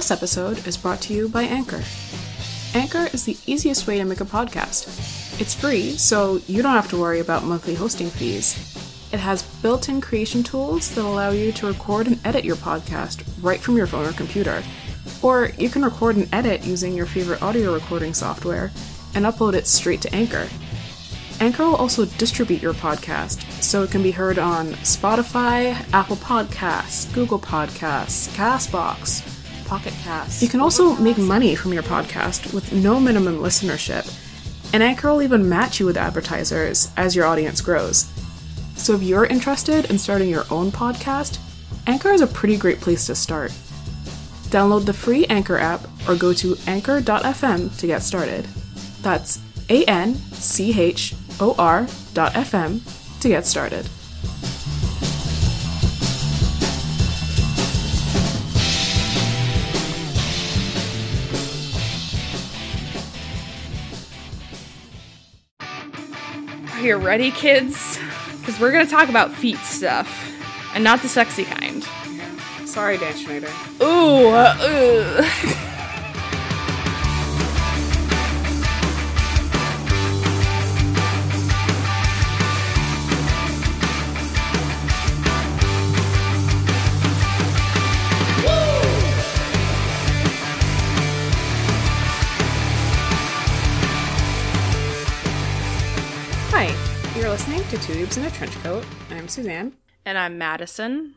This episode is brought to you by Anchor. Anchor is the easiest way to make a podcast. It's free, so you don't have to worry about monthly hosting fees. It has built in creation tools that allow you to record and edit your podcast right from your phone or computer. Or you can record and edit using your favorite audio recording software and upload it straight to Anchor. Anchor will also distribute your podcast so it can be heard on Spotify, Apple Podcasts, Google Podcasts, Castbox, Pocket. You can also make money from your podcast with no minimum listenership, and Anchor will even match you with advertisers as your audience grows. So if you're interested in starting your own podcast, Anchor is a pretty great place to start. Download the free Anchor app or go to anchor.fm to get started. That's A N C H O R dot FM to get started. You ready, kids? Because we're going to talk about feet stuff. And not the sexy kind. Sorry, Dan Schneider. Ooh, uh, listening to Two Noobs in a Trench Coat. I'm Suzanne. And I'm Madison.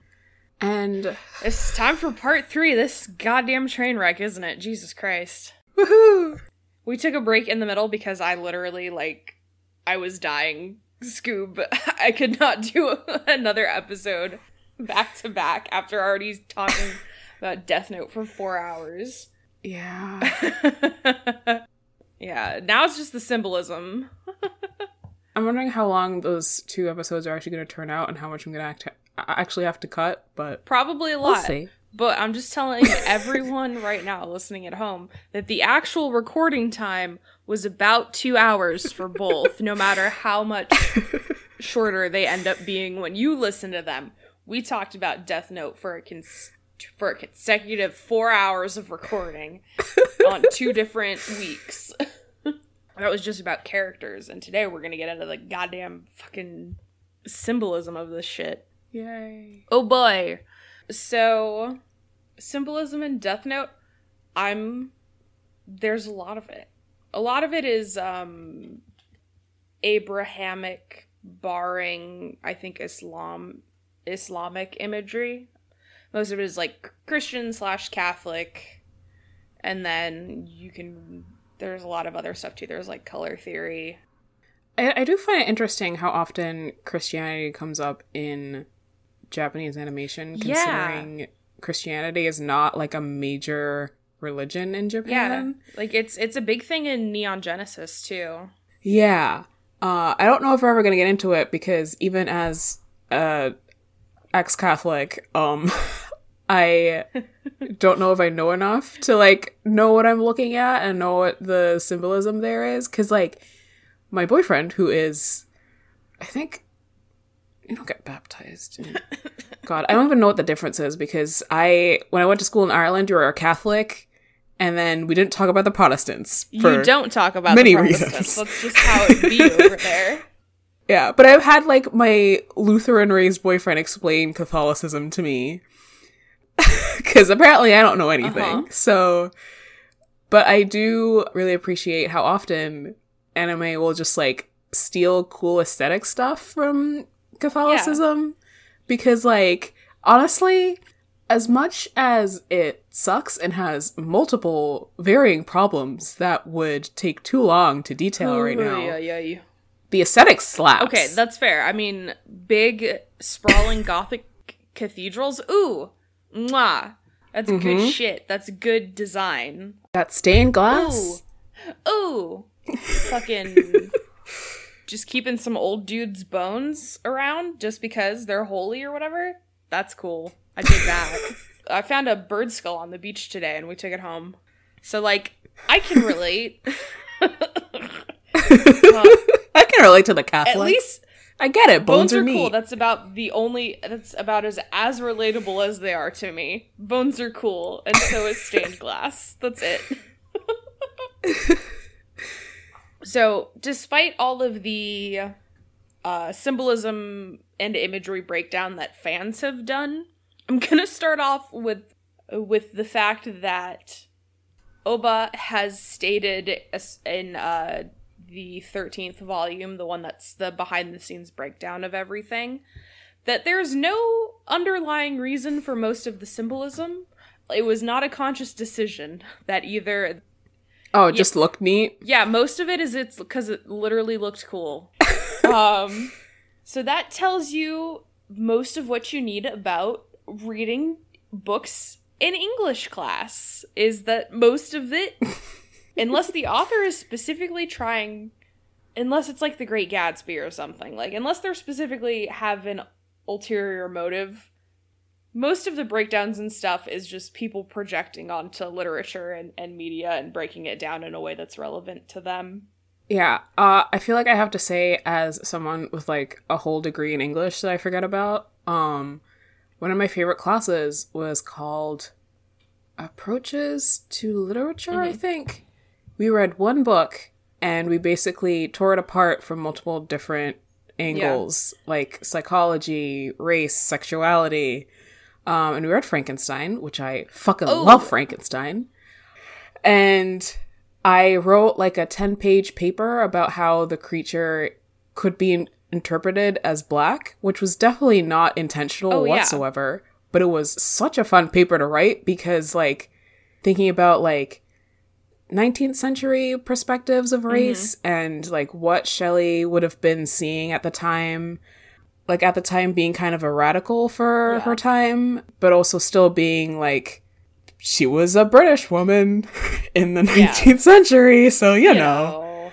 And It's time for part three this goddamn train wreck, isn't it? Jesus Christ. woohoo! We took a break in the middle because I literally, like, I was dying. Scoob. I could not do another episode back to back after already talking about Death Note for four hours. Yeah. yeah, now it's just the symbolism. I'm wondering how long those two episodes are actually going to turn out and how much I'm going to act- actually have to cut, but Probably a we'll lot. see. But I'm just telling everyone right now listening at home that the actual recording time was about two hours for both, no matter how much shorter they end up being when you listen to them. We talked about Death Note for a cons- for a consecutive four hours of recording on two different weeks. That was just about characters, and today we're gonna get into the goddamn fucking symbolism of this shit. Yay. Oh boy. So, symbolism in Death Note, I'm there's a lot of it. A lot of it is um Abrahamic barring I think Islam Islamic imagery. Most of it is like Christian slash Catholic. And then you can there's a lot of other stuff too. There's like color theory. I, I do find it interesting how often Christianity comes up in Japanese animation, Yeah. considering Christianity is not like a major religion in Japan. Yeah. Like it's it's a big thing in Neon Genesis too. Yeah. Uh, I don't know if we're ever going to get into it because even as a ex-Catholic, um, I don't know if I know enough to like know what I'm looking at and know what the symbolism there is. Because like my boyfriend, who is, I think, you don't get baptized. God, I don't even know what the difference is because I when I went to school in Ireland, you were a Catholic. And then we didn't talk about the Protestants. for- you don't talk about many the Protestants. reasons. That's just how it be over there. Yeah, but I've had like my Lutheran raised boyfriend explain Catholicism to me. Cuz apparently I don't know anything. Uh-huh. So but I do really appreciate how often anime will just like steal cool aesthetic stuff from Catholicism because like honestly as much as it sucks and has multiple varying problems that would take too long to detail right now, Yeah, yeah, yeah. the aesthetic slaps. Okay, that's fair. I mean, big sprawling gothic cathedrals. Ooh, mwah. That's Mm-hmm. good shit. That's good design. that stained glass. Ooh, ooh, fucking. Just keeping some old dude's bones around just because they're holy or whatever. That's cool. I did that. I found a bird skull on the beach today and we took it home. So like I can relate. I can relate to the Catholic. At least I get it. Bones, Bones, are, cool. That's about the only. That's about as as relatable as they are to me. Bones are cool, and so is stained glass. That's it. so, despite all of the uh, symbolism and imagery breakdown that fans have done, I'm gonna start off with with the fact that Ohba has stated in uh, the 13th volume, the one that's the behind the scenes breakdown of everything, that there's no underlying reason for most of the symbolism. It was not a conscious decision that either oh, it just looked neat. yeah, most of it is it's because it literally looked cool. um, so that tells you most of what you need about reading books in English class is that most of it, unless the author is specifically trying, unless it's like The Great Gatsby or something, like unless they're specifically have an ulterior motive. Most of the breakdowns and stuff is just people projecting onto literature and, and media and breaking it down in a way that's relevant to them. Yeah, uh, I feel like I have to say, as someone with like a whole degree in English that I forget about, um, one of my favorite classes was called Approaches to Literature, I think. We read one book and we basically tore it apart from multiple different angles, like psychology, race, sexuality. Um, and we read Frankenstein, which I fucking Oh. love Frankenstein. And I wrote like a 10 page paper about how the creature could be in- interpreted as black, which was definitely not intentional Oh, yeah. whatsoever. But it was such a fun paper to write because, like, thinking about like 19th century perspectives of race and like what Shelley would have been seeing at the time. Like, at the time, being kind of a radical for Yeah. her time, but also still being like, she was a British woman in the Yeah. 19th century, so you know.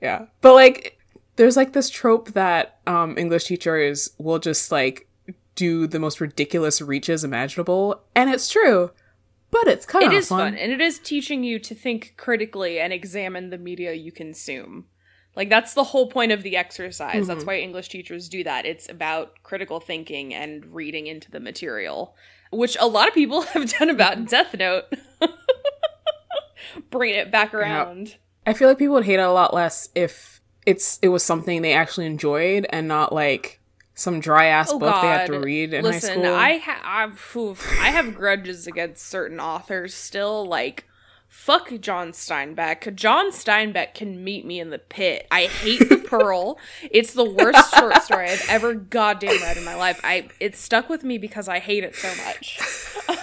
Yeah. But like there's like this trope that um English teachers will just like do the most ridiculous reaches imaginable, and it's true. But it's kind It of is fun. and it is teaching you to think critically and examine the media you consume. Like that's the whole point of the exercise. That's mm-hmm. why English teachers do that. It's about critical thinking and reading into the material, which a lot of people have done about mm-hmm. Death Note. Bring it back around. I feel like people would hate it a lot less if it's it was something they actually enjoyed and not like some dry ass Oh, book they had to read in Listen, high school. I ha- I've, oof, I have grudges against certain authors still. Like, fuck John Steinbeck. John Steinbeck can meet me in the pit. I hate The Pearl. It's the worst short story I've ever goddamn read in my life. I it stuck with me because I hate it so much.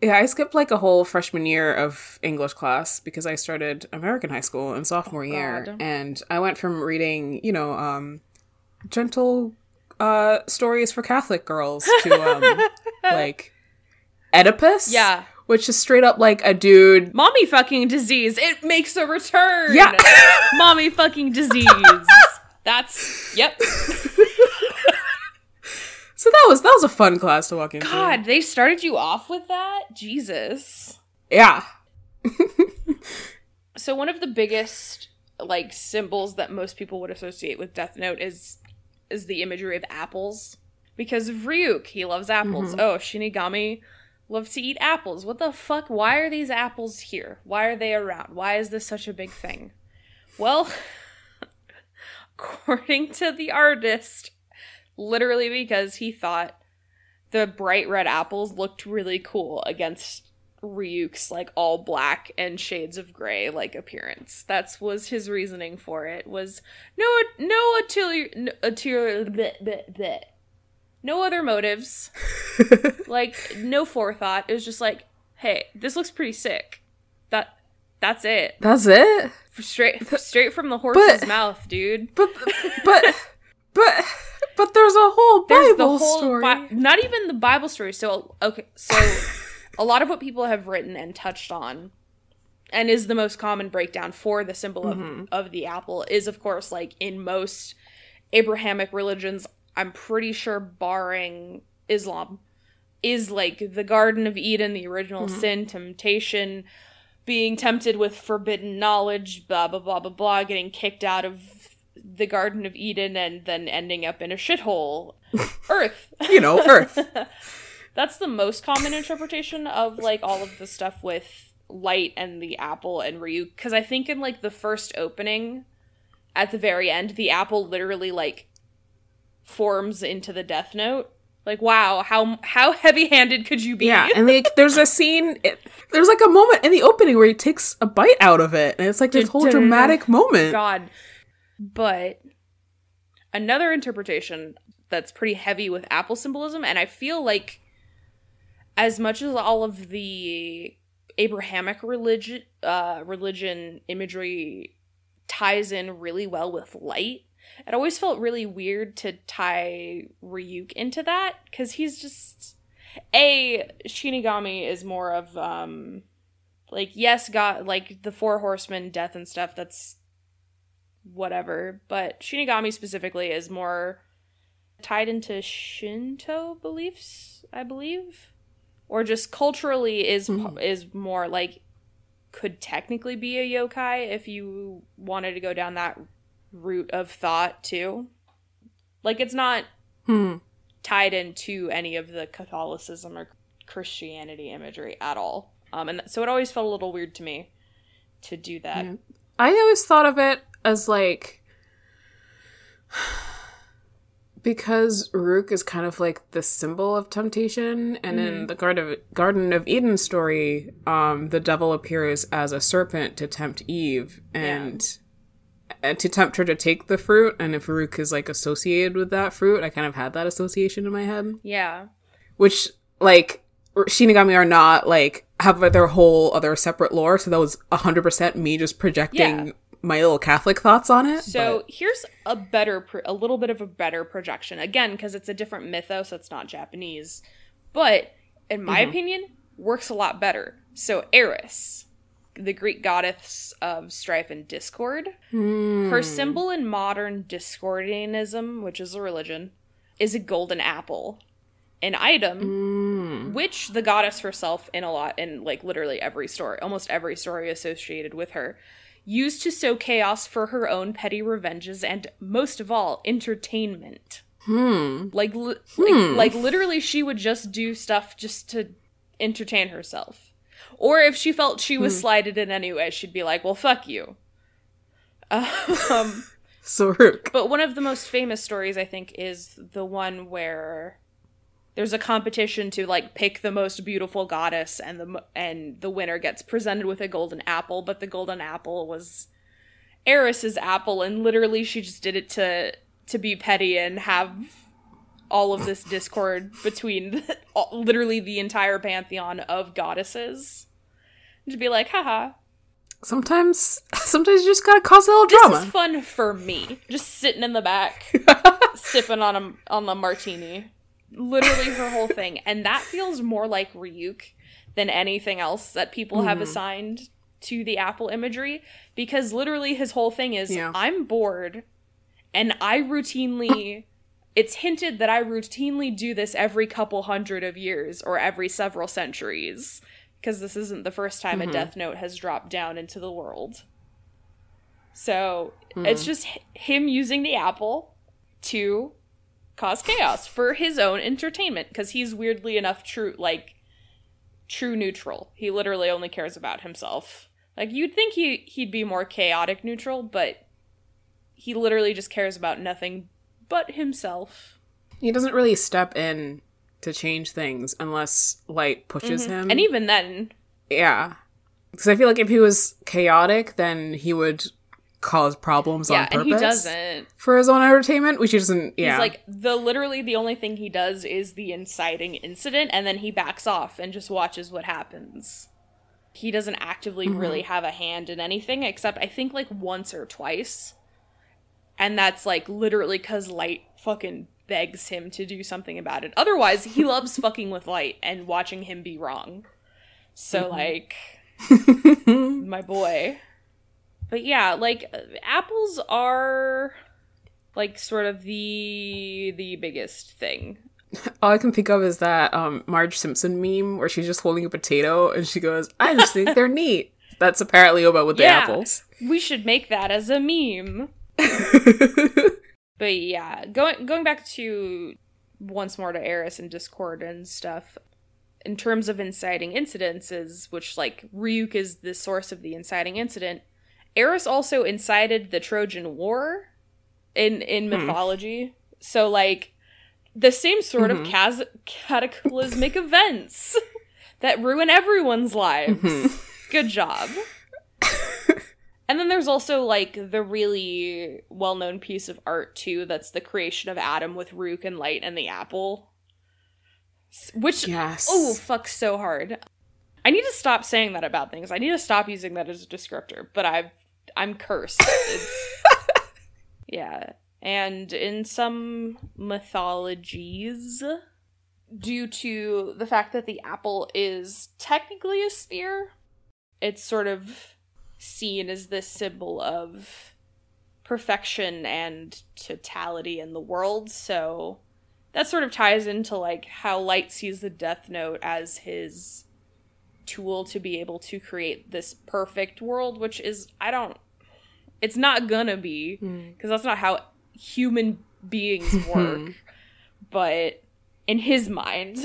Yeah, I skipped like a whole freshman year of English class because I started American high school in sophomore year. And I went from reading, you know, um, gentle uh, stories for Catholic girls to um, like Oedipus. Yeah. Which is straight up like a dude. Mommy fucking disease. It makes a return. Yeah. Mommy fucking disease. That's yep. So that was that was a fun class to walk into. God, they started you off with that? Jesus. Yeah. So one of the biggest like symbols that most people would associate with Death Note is is the imagery of apples. Because of Ryuk, he loves apples. Mm-hmm. Oh, Shinigami loves to eat apples. What the fuck? Why are these apples here? Why are they around? Why is this such a big thing? Well, according to the artist, literally because he thought the bright red apples looked really cool against Ryuk's like all black and shades of gray like appearance. That's was his reasoning for it. Was no no ulterior no, ulterior bleh, bleh, bleh. no other motives. like no forethought. It was just like, hey, this looks pretty sick. That that's it. That's it. Straight straight from the horse's But- mouth, dude. But but but but there's a whole There's Bible the whole story. Bi- not even the Bible story. So okay, so a lot of what people have written and touched on, and is the most common breakdown for the symbol of mm-hmm. of the apple is of course like in most Abrahamic religions. I'm pretty sure, barring Islam, is like the Garden of Eden, the original mm-hmm. sin, temptation, being tempted with forbidden knowledge, blah blah blah blah blah, getting kicked out of the Garden of Eden and then ending up in a shithole. Earth. you know, Earth. That's the most common interpretation of like all of the stuff with light and the apple and Ryuk because I think in like the first opening at the very end the apple literally like forms into the death note. Like wow, how how heavy-handed could you be? Yeah, and like there's a scene it, there's like a moment in the opening where he takes a bite out of it and it's like this whole dramatic moment. God. But another interpretation that's pretty heavy with apple symbolism and I feel like as much as all of the Abrahamic religion uh, religion imagery ties in really well with light. It always felt really weird to tie Ryuk into that because he's just a Shinigami is more of um like yes, God like the four horsemen, death and stuff. That's whatever, but Shinigami specifically is more tied into Shinto beliefs, I believe or just culturally is mm-hmm. is more like could technically be a yokai if you wanted to go down that route of thought too. Like it's not hmm. tied into any of the Catholicism or Christianity imagery at all. Um, and so it always felt a little weird to me to do that. Yeah. I always thought of it as like because Ryuk is kind of like the symbol of temptation, and mm-hmm. in the Garden of, Garden of Eden story, um, the devil appears as a serpent to tempt Eve and, yeah. and to tempt her to take the fruit. And if Ryuk is like associated with that fruit, I kind of had that association in my head. Yeah, which like Shinigami are not like have their whole other separate lore, so that was hundred percent me just projecting. Yeah my little Catholic thoughts on it. So but... here's a better, pro- a little bit of a better projection. Again, because it's a different mythos, it's not Japanese. But in my mm-hmm. opinion, works a lot better. So Eris, the Greek goddess of strife and discord, mm. her symbol in modern Discordianism, which is a religion, is a golden apple. An item mm. which the goddess herself in a lot in like literally every story, almost every story associated with her used to sow chaos for her own petty revenges and, most of all, entertainment. Hmm. Like, li- hmm. like, like, literally, she would just do stuff just to entertain herself. Or if she felt she was hmm. slighted in any way, she'd be like, "Well, fuck you." Um, so. But one of the most famous stories, I think, is the one where there's a competition to like pick the most beautiful goddess and the and the winner gets presented with a golden apple but the golden apple was Eris's apple and literally she just did it to to be petty and have all of this discord between the, literally the entire pantheon of goddesses. To be like haha. Sometimes sometimes you just gotta cause a little drama this is fun for me. Just sitting in the back sipping on a on the martini literally her whole thing and that feels more like ryuk than anything else that people mm. have mm-hmm. assigned to the apple imagery because literally his whole thing is yeah. i'm bored and i routinely it's hinted that i routinely do this every couple hundred of years or every several centuries because this isn't the first time mm-hmm. a death note has dropped down into the world so mm. it's just him using the apple to cause chaos for his own entertainment because he's weirdly enough true like true neutral. He literally only cares about himself. Like you'd think he he'd be more chaotic neutral, but he literally just cares about nothing but himself. He doesn't really step in to change things unless light pushes mm-hmm. him. And even then, yeah. Because I feel like if he was chaotic, then he would cause problems yeah, on purpose. and he doesn't for his own entertainment, which he doesn't. Yeah, he's like the literally the only thing he does is the inciting incident, and then he backs off and just watches what happens. He doesn't actively mm-hmm. really have a hand in anything, except I think like once or twice, and that's like literally because Light fucking begs him to do something about it. Otherwise, he loves fucking with Light and watching him be wrong. So mm-hmm. like, my boy but yeah, like apples are like sort of the the biggest thing. All I can think of is that um, Marge Simpson meme where she's just holding a potato and she goes, "I just think they're neat." That's apparently about with the apples. We should make that as a meme. But yeah, going going back to once more to Eris and Discord and stuff. In terms of inciting incidences, which like Ryuk is the source of the inciting incident, Eris also incited the Trojan War in in Hmm. mythology. So like the same sort Mhm. of cas- cataclysmic events that ruin everyone's lives. Mhm. Good job. and then there's also like the really well-known piece of art too that's the creation of Adam with Ryuk and Light and the apple. Which Yes. oh fuck so hard. I need to stop saying that about things. I need to stop using that as a descriptor, but I've I'm cursed. Yeah. And in some mythologies, due to the fact that the apple is technically a sphere, it's sort of seen as this symbol of perfection and totality in the world. So that sort of ties into like how Light sees the Death Note as his tool to be able to create this perfect world, which is I don't it's not gonna be Mm. because that's not how human beings work. but in his mind,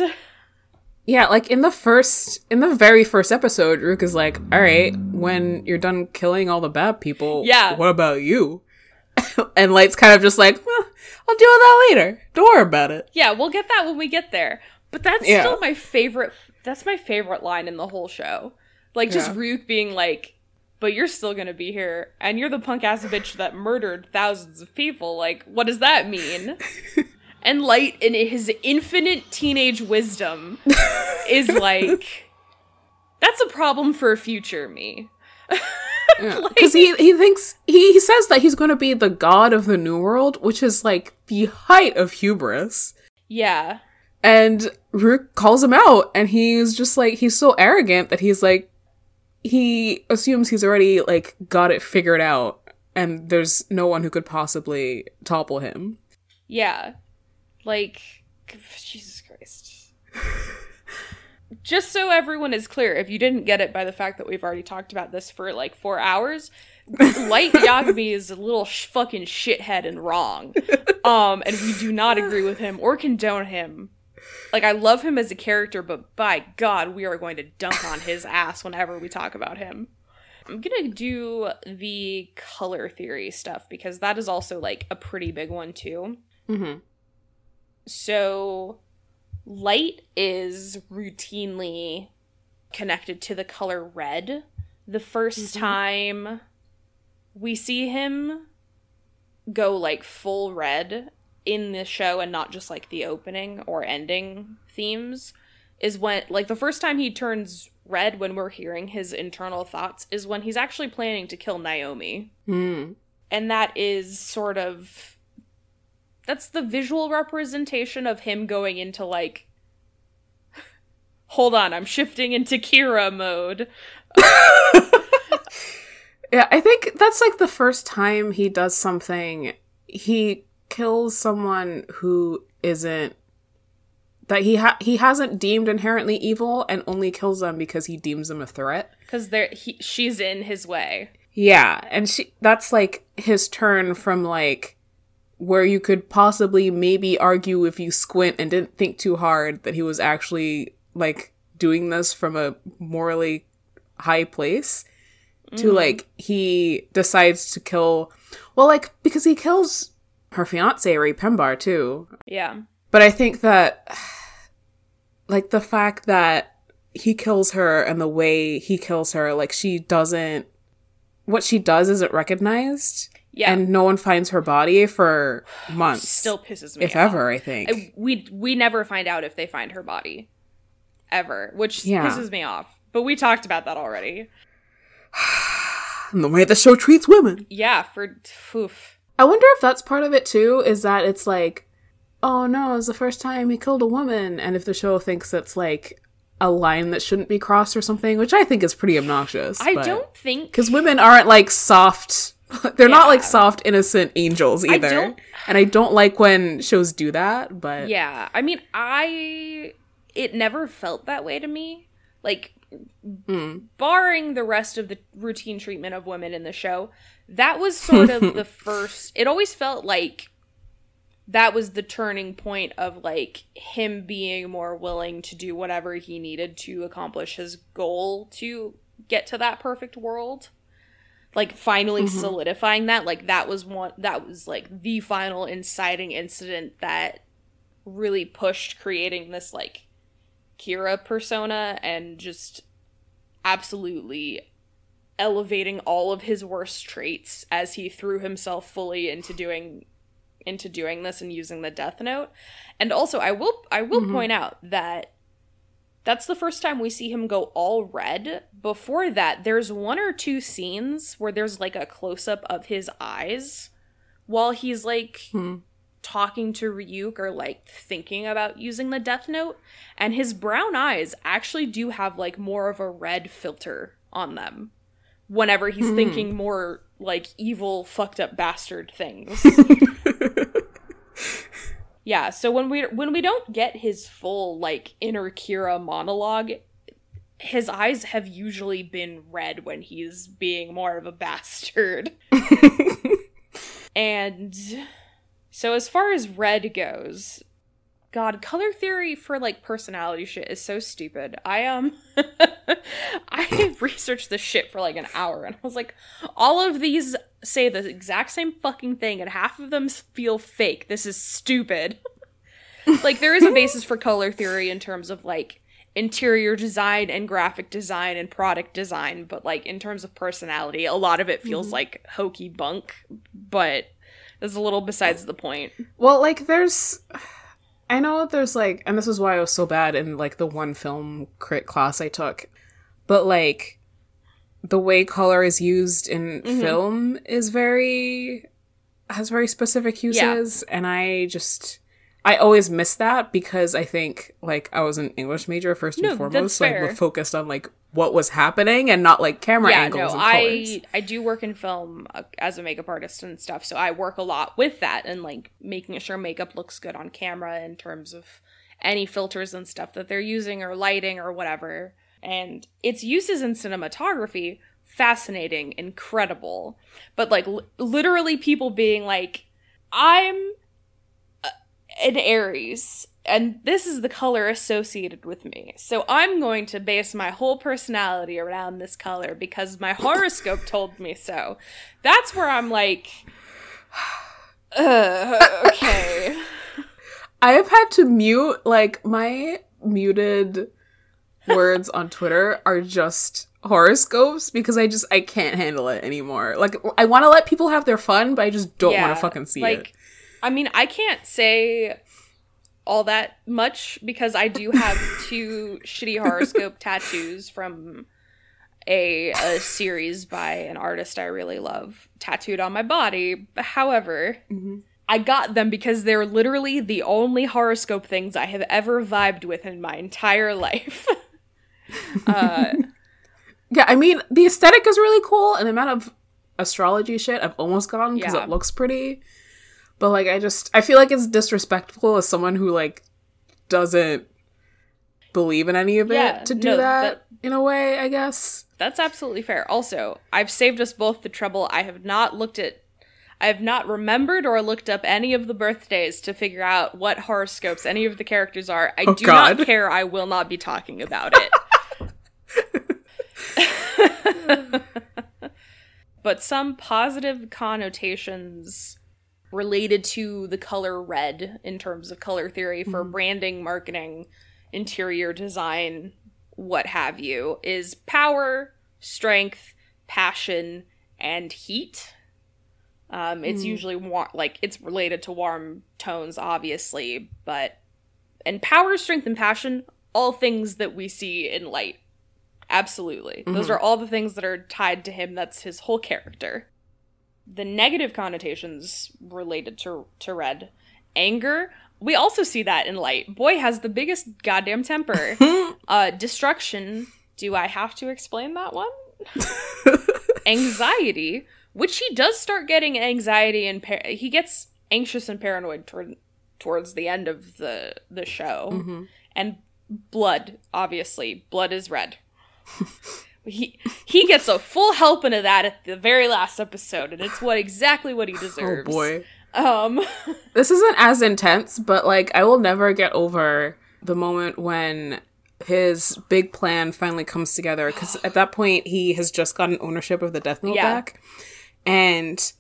Yeah, like in the first, in the very first episode, Ryuk is like, "All right, when you're done killing all the bad people, Yeah. what about you?" and Light's kind of just like, well, "I'll deal with that later. Don't worry about it." yeah, we'll get that when we get there. But that's Yeah. still my favorite. That's my favorite line in the whole show. Like just Yeah. Ryuk being like, "But you're still gonna be here, and you're the punk ass bitch that murdered thousands of people. Like, what does that mean?" and Light, in his infinite teenage wisdom, is like, "That's a problem for a future me." Because he he thinks he, he says that he's to be the god of the new world, which is like the height of hubris. Yeah, And Ryuk calls him out, and he's just like he's so arrogant that he's like he assumes he's already like got it figured out, and there's no one who could possibly topple him. Yeah. Like, Jesus Christ. Just so everyone is clear, if you didn't get it by the fact that we've already talked about this for like four hours, Light Yagami is a little sh- fucking shithead and wrong. Um, and we do not agree with him or condone him. Like, I love him as a character, but by God, we are going to dunk on his ass whenever we talk about him. I'm gonna do the color theory stuff because that is also like a pretty big one too. Mm-hmm. So, light is routinely connected to the color red. The 1st Mhm. time we see him go like full red in the show and not just like the opening or ending themes is when like the first time he turns red when we're hearing his internal thoughts is when he's actually planning to kill Naomi Mm. and that is sort of that's the visual representation of him going into like hold on i'm shifting into kira mode Yeah, I think that's like the first time he does something. He kills someone who isn't that he ha- he hasn't deemed inherently evil, and only kills them because he deems them a threat. because there he, she's in his way Yeah, and she that's like his turn from like where you could possibly maybe argue if you squint and didn't think too hard that he was actually like doing this from a morally high place to Mhm. like he decides to kill well like because he kills her fiance Raye Penber too yeah but I think that, like, the fact that he kills her and the way he kills her, like, she doesn't, what she does isn't recognized. yeah And no one finds her body for months. still pisses me if off. ever, I think. I- we we never find out if they find her body ever which Yeah. pisses me off but we talked about that already And the way the show treats women. yeah for oof. I wonder if that's part of it too, is that it's like, oh no, it's the first time he killed a woman. And if the show thinks it's like a line that shouldn't be crossed or something, which I think is pretty obnoxious. i but- don't think because women aren't like soft they're not like soft innocent angels I either don't- and i don't like when shows do that but Yeah, I mean, I it never felt that way to me. Like Mm. barring the rest of the routine treatment of women in the show, that was sort of the first. It always felt like that was the turning point of like him being more willing to do whatever he needed to accomplish his goal to get to that perfect world. Like finally Mhm. solidifying that, like that was one that was like the final inciting incident that really pushed creating this like Kira persona and just absolutely elevating all of his worst traits as he threw himself fully into doing into doing this and using the death note. And also I will I will Mhm. point out that that's the first time we see him go all red. Before that, there's one or two scenes where there's like a close up of his eyes while he's like Hmm. Talking to Ryuk or like thinking about using the death note and his brown eyes actually do have like more of a red filter on them whenever he's Hmm. thinking more like evil fucked up bastard things. yeah, so when we when we don't get his full like inner Kira monologue his eyes have usually been red when he's being more of a bastard. And so as far as red goes, God, color theory for like personality shit is so stupid. I um I researched this shit for like an hour and I was like, all of these say the exact same fucking thing and half of them feel fake. This is stupid. like there is a basis for color theory in terms of like interior design and graphic design and product design, but like in terms of personality, a lot of it feels Mhm. like hokey bunk, but that's a little besides the point. Well, like there's I know there's like and this is why I was so bad in like the one film crit class I took. But like the way color is used in Mhm. film is very has very specific uses and I just I always miss that because I think like I was an English major first and No, foremost, so I was focused on like what was happening and not like camera yeah, angles no, and colors. I I do work in film uh, as a makeup artist and stuff, so I work a lot with that and like making sure makeup looks good on camera in terms of any filters and stuff that they're using or lighting or whatever. And its uses in cinematography fascinating, incredible. But like l- literally people being like I'm an Aries and this is the color associated with me. So I'm going to base my whole personality around this color because my horoscope told me so. That's where I'm like, uh, okay. I have had to mute like my muted words on Twitter are just horoscopes because I just I can't handle it anymore. Like I want to let people have their fun, but I just don't want to fucking see like, it. I mean, I can't say all that much because I do have two shitty horoscope tattoos from a, a series by an artist I really love tattooed on my body. However, Mhm. I got them because they're literally the only horoscope things I have ever vibed with in my entire life. uh, Yeah, I mean the aesthetic is really cool, and the amount of astrology shit I've almost gotten because Yeah. it looks pretty. But like, I just I feel like it's disrespectful as someone who like doesn't believe in any of it to do no, that, that- in a way. I guess. That's absolutely fair. Also, I've saved us both the trouble. I have not looked at I have not remembered or looked up any of the birthdays to figure out what horoscopes any of the characters are. I Oh, do God. not care. I will not be talking about it. but some positive connotations related to the color red in terms of color theory for Mhm. branding, marketing, interior design, what have you, is power, strength, passion, and heat. Um, it's Mm. usually war- like it's related to warm tones, obviously, but and power, strength, and passion, all things that we see in light. Absolutely, those Mhm. are all the things that are tied to him. That's his whole character. The negative connotations related to to red, anger. We also see that in light. Boy has the biggest goddamn temper. uh, destruction. Do I have to explain that one? anxiety, which he does start getting anxiety and par- he gets anxious and paranoid toward towards the end of the the show. Mhm. And blood, obviously, blood is red. he he gets a full helping of that at the very last episode, and it's what exactly what he deserves. Oh boy. Um, This isn't as intense, but like I will never get over the moment when his big plan finally comes together because at that point he has just gotten ownership of the Death Note Yeah. back, and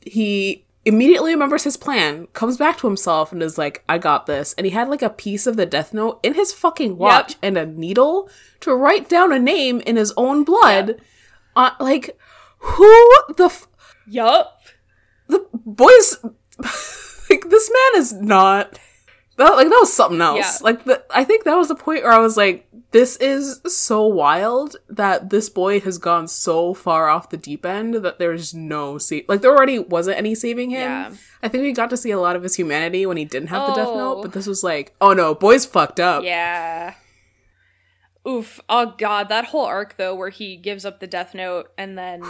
he immediately remembers his plan, comes back to himself, and is like, "I got this." And he had like a piece of the Death Note in his fucking watch and a needle to write down a name in his own blood. Uh, like, who the f- yup. the boys like this man is not that like that was something else Yeah. like the, i think that was the point where i was like this is so wild that this boy has gone so far off the deep end that there's no sa- like there already wasn't any saving him Yeah. i think we got to see a lot of his humanity when he didn't have the death note Oh. but this was like oh no boy's fucked up Yeah. Oof. Oh god, that whole arc though where he gives up the death note and then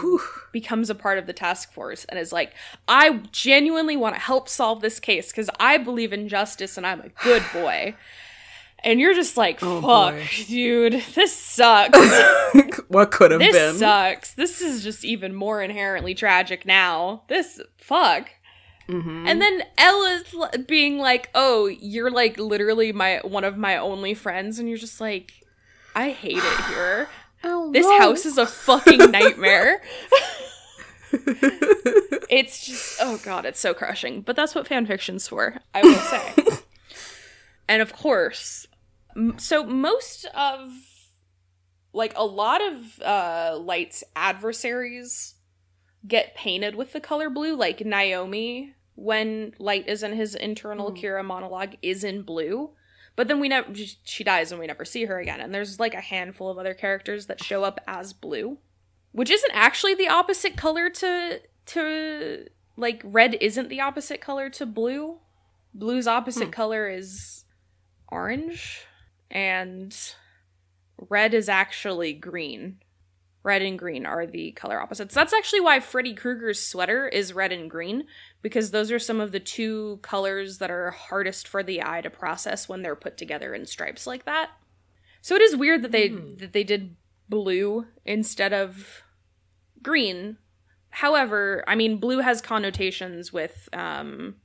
becomes a part of the task force and is like, "I genuinely want to help solve this case cuz I believe in justice and I'm a good boy." And you're just like, Oh, "Fuck, dude. This sucks. what could have been? this sucks. This is just even more inherently tragic now. This fuck." Mhm. And then L's being like, "Oh, you're like literally my one of my only friends," and you're just like, "I hate it here. Oh, This no. house is a fucking nightmare." it's just, oh god, it's so crushing. But that's what fan fiction's for, I will say. and of course, m- so most of like a lot of uh Light's adversaries get painted with the color blue like Naomi when Light is in his internal Mhm. Kira monologue is in blue but then we never she dies and we never see her again. And there's like a handful of other characters that show up as blue which isn't actually the opposite color to to like red isn't the opposite color to blue. Blue's opposite Hmm. color is orange and red is actually green red and green are the color opposites. That's actually why freddy krueger's sweater is red and green because those are some of the two colors that are hardest for the eye to process when they're put together in stripes like that. So it is weird that they Hmm. that they did blue instead of green. However i mean blue has connotations with um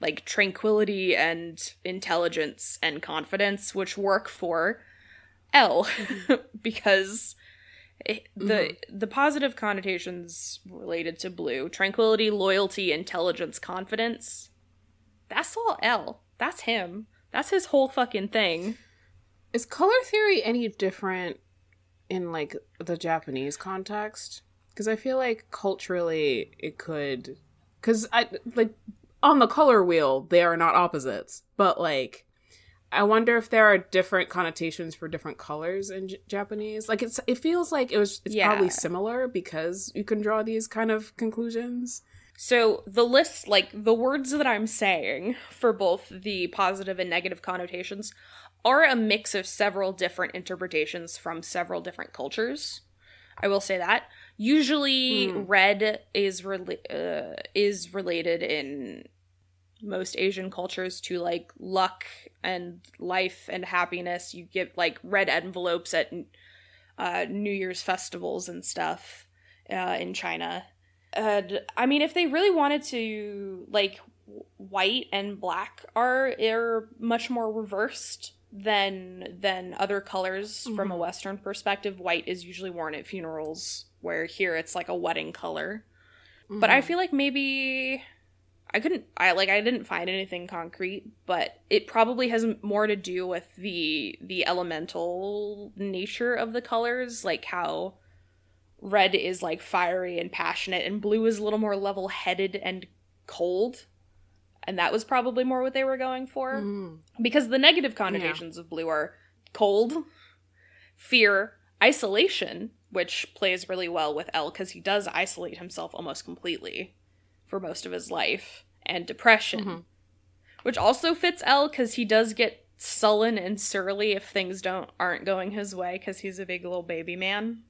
like tranquility and intelligence and confidence which work for l because it, the mm-hmm. the positive connotations related to blue tranquility loyalty intelligence confidence that's all l that's him that's his whole fucking thing Is color theory any different in like the Japanese context? Because I feel like culturally it could. Because I like on the color wheel they are not opposites, but like I wonder if there are different connotations for different colors in J- Japanese. Like it's it feels like it was it's Yeah. probably similar because you can draw these kind of conclusions. So the list, like the words that I'm saying for both the positive and negative connotations, are a mix of several different interpretations from several different cultures. I will say that. Usually, Hmm. red is rela- uh, is related in most Asian cultures to like luck and life and happiness. You get like red envelopes at uh, New Year's festivals and stuff uh, in China. And I mean, if they really wanted to, like, white and black are are much more reversed than than other colors from a Mhm. Western perspective. White is usually worn at funerals, where here it's like a wedding color. But I Mhm. feel like maybe I couldn't I like I didn't find anything concrete, but it probably has more to do with the the elemental nature of the colors, like how red is like fiery and passionate and blue is a little more level-headed and cold. And that was probably more what they were going for Mhm. because the negative connotations of blue are cold, fear, isolation, which plays really well with L because he does isolate himself almost completely for most of his life, and depression, Mhm. which also fits L because he does get sullen and surly if things don't aren't going his way because he's a big little baby man.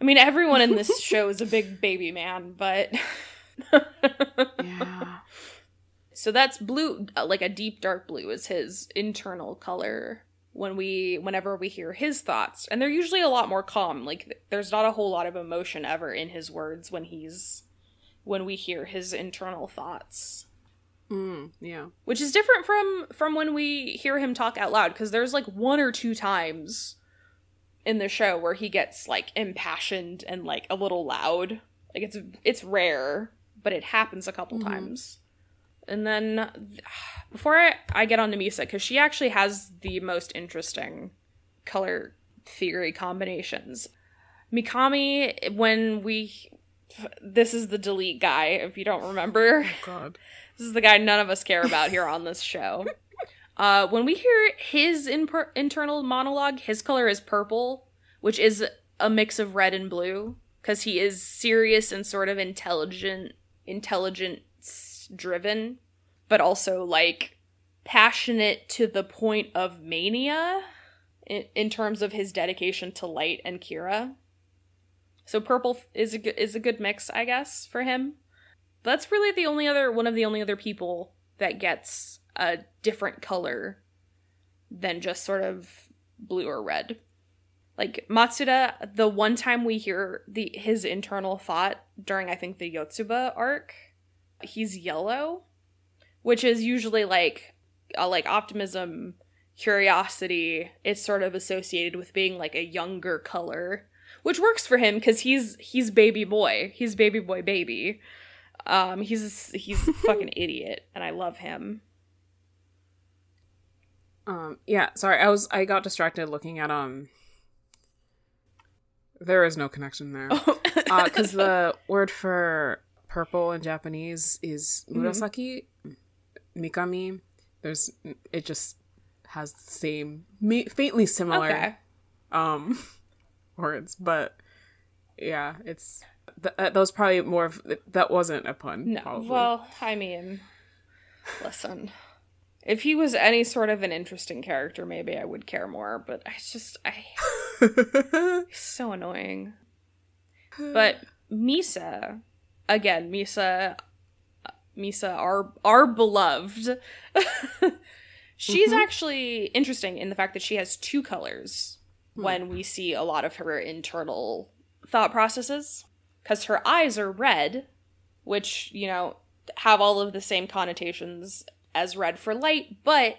I mean, everyone in this show is a big baby man, but. yeah. So that's blue, uh, like a deep dark blue is his internal color when we whenever we hear his thoughts and they're usually a lot more calm like there's not a whole lot of emotion ever in his words when he's when we hear his internal thoughts Mm, yeah. which is different from from when we hear him talk out loud because there's like one or two times in the show where he gets like impassioned and like a little loud like it's it's rare but it happens a couple Mhm. times and then before I, I get on to misa because she actually has the most interesting color theory combinations mikami when we this is the delete guy if you don't remember God. this is the guy none of us care about here on this show. Uh, when we hear his internal monologue, his color is purple, which is a mix of red and blue, because he is serious and sort of intelligent, intelligence driven, but also like passionate to the point of mania in, in terms of his dedication to light and Kira. So purple is a good, is a good mix, I guess, for him that's really the only other one of the only other people that gets a different color than just sort of blue or red. Like Matsuda, the one time we hear the his internal thought during I think the Yotsuba arc, he's yellow, which is usually like uh, like optimism, curiosity. It's sort of associated with being like a younger color, which works for him because he's he's baby boy. He's baby boy baby. Um, he's he's a fucking idiot, and I love him. Um, yeah, sorry, I was I got distracted looking at um there is no connection there. Uh, cuz the word for purple in Japanese is Mhm. murasaki, mikami. There's it just has the same faintly similar okay. um words, but yeah, it's th- that was probably more of that wasn't a pun. No. probably. Well, I mean, listen. If he was any sort of an interesting character, maybe I would care more. But I just, I he's so annoying. But Misa, again, Misa, Misa, our our beloved. She's Mhm. actually interesting in the fact that she has two colors Hmm. when we see a lot of her internal thought processes. Because her eyes are red, which, you know, have all of the same connotations as red for light, but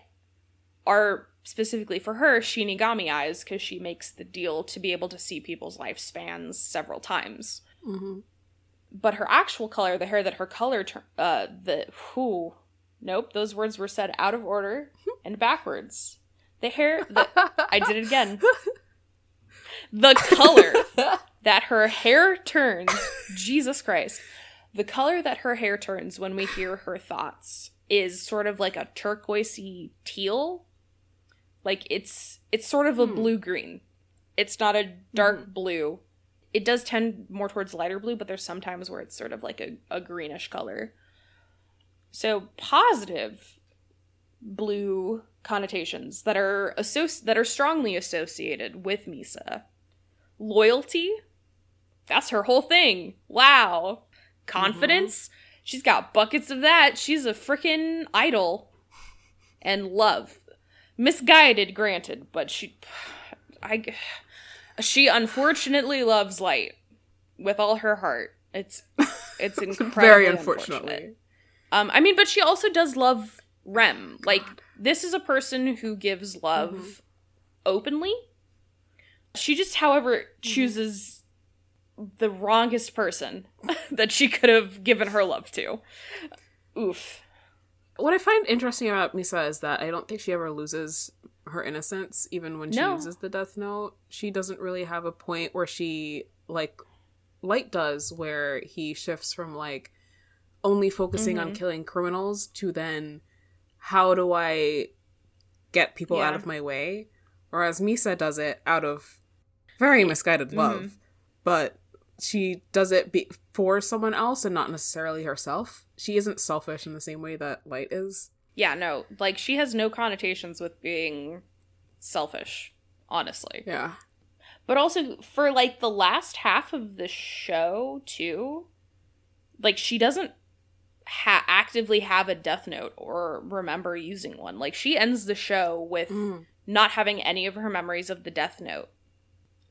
are specifically for her Shinigami eyes because she makes the deal to be able to see people's lifespans several times. Mhm. But her actual color, the hair that her color, uh, the who, nope, those words were said out of order and backwards. The hair, the, I did it again. The color that her hair turns, Jesus Christ, the color that her hair turns when we hear her thoughts is sort of like a turquoisey teal. Like it's it's sort of a Hmm. blue green. It's not a dark blue. It does tend more towards lighter blue, but there's sometimes where it's sort of like a, a greenish color. So positive blue connotations that are associ- that are strongly associated with Misa. Loyalty, that's her whole thing. Wow. Confidence, she's got buckets of that. She's a freaking idol. And love, misguided, granted, but she, I, she unfortunately loves light with all her heart. It's, it's incredibly Very unfortunate. unfortunately. Um, I mean, but she also does love Rem. Like, this is a person who gives love Mhm. openly. She just, however, chooses the wrongest person that she could have given her love to. Oof. What I find interesting about Misa is that I don't think she ever loses her innocence, even when she No. uses the Death Note. She doesn't really have a point where she, like, Light does, where he shifts from, like, only focusing on Mhm. killing criminals to then, how do I get people out of my way? Whereas Misa does it out of very misguided love, Mhm. but she does it be- for someone else and not necessarily herself. She isn't selfish in the same way that Light is. Yeah, no, like, she has no connotations with being selfish, honestly. Yeah. But also for like the last half of the show too, like she doesn't ha- actively have a death note or remember using one. Like she ends the show with Mm. not having any of her memories of the Death Note.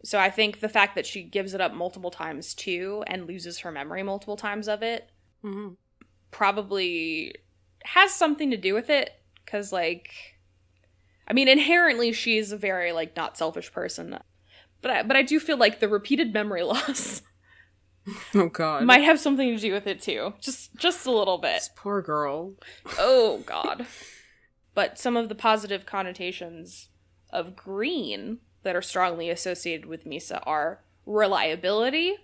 So I think the fact that she gives it up multiple times too and loses her memory multiple times of it Mm-hmm. probably has something to do with it cuz like I mean inherently she's a very like not selfish person. But I, but I do feel like the repeated memory loss Oh god. might have something to do with it too. Just just a little bit. this poor girl. Oh god. But some of the positive connotations of green that are strongly associated with Misa are reliability.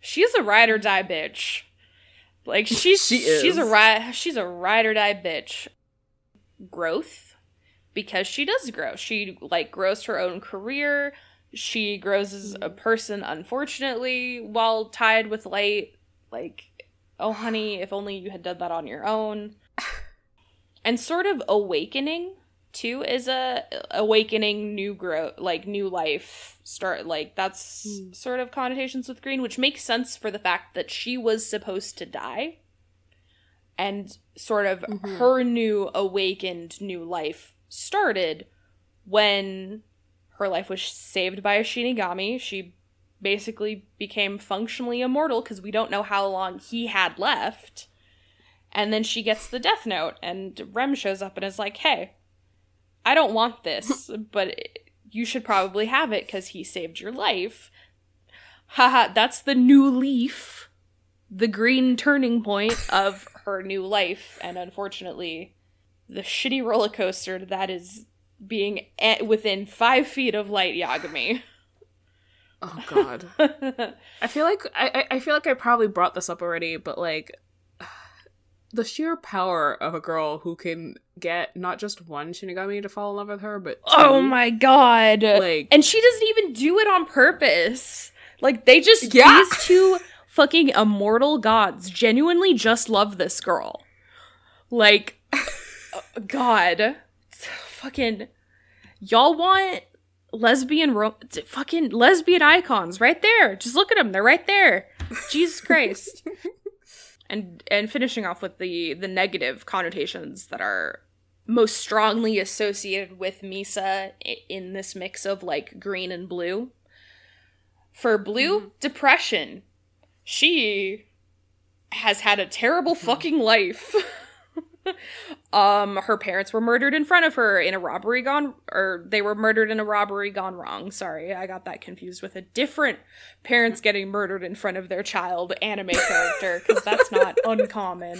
She's a ride or die bitch. Like she's She she's a is. ride she's a ride or die bitch. Growth because she does grow. She like grows her own career. She grows as a person unfortunately while tied with light. Like oh honey, if only you had done that on your own. And sort of awakening too is a awakening new growth like new life start like that's Hmm. sort of connotations with green which makes sense for the fact that she was supposed to die and sort of Mhm. her new awakened new life started when her life was saved by a shinigami. She basically became functionally immortal because we don't know how long he had left. And then she gets the death note and rem shows up and is like hey i don't want this but you should probably have it because he saved your life. Haha that's the new leaf the green turning point of her new life and unfortunately the shitty roller coaster that is being a- within five feet of light yagami. Oh god. I feel like I, I feel like I probably brought this up already, but like the sheer power of a girl who can get not just one Shinigami to fall in love with her, but oh my god. Like and she doesn't even do it on purpose. Like they just Yeah. these two fucking immortal gods genuinely just love this girl. Like uh, god fucking y'all want lesbian ro- fucking lesbian icons right there just look at them they're right there jesus christ and and finishing off with the the negative connotations that are most strongly associated with Misa in this mix of like green and blue. For blue, mm-hmm. depression. She has had a terrible fucking life. um her parents were murdered in front of her in a robbery gone or they were murdered in a robbery gone wrong. Sorry, I got that confused with a different parents getting murdered in front of their child anime character cuz that's not uncommon.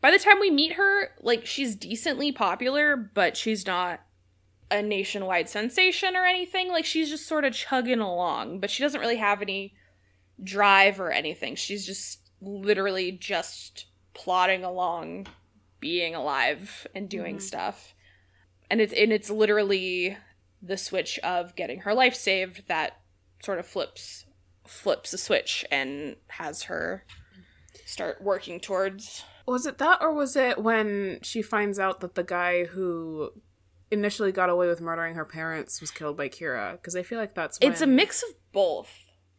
By the time we meet her, like she's decently popular, but she's not a nationwide sensation or anything. Like she's just sort of chugging along, but she doesn't really have any drive or anything. She's just literally just plodding along, being alive and doing Mhm. stuff. And it's and it's literally the switch of getting her life saved that sort of flips flips the switch and has her start working towards Was it that, or was it when she finds out that the guy who initially got away with murdering her parents was killed by Kira? Because I feel like that's It's a mix of both,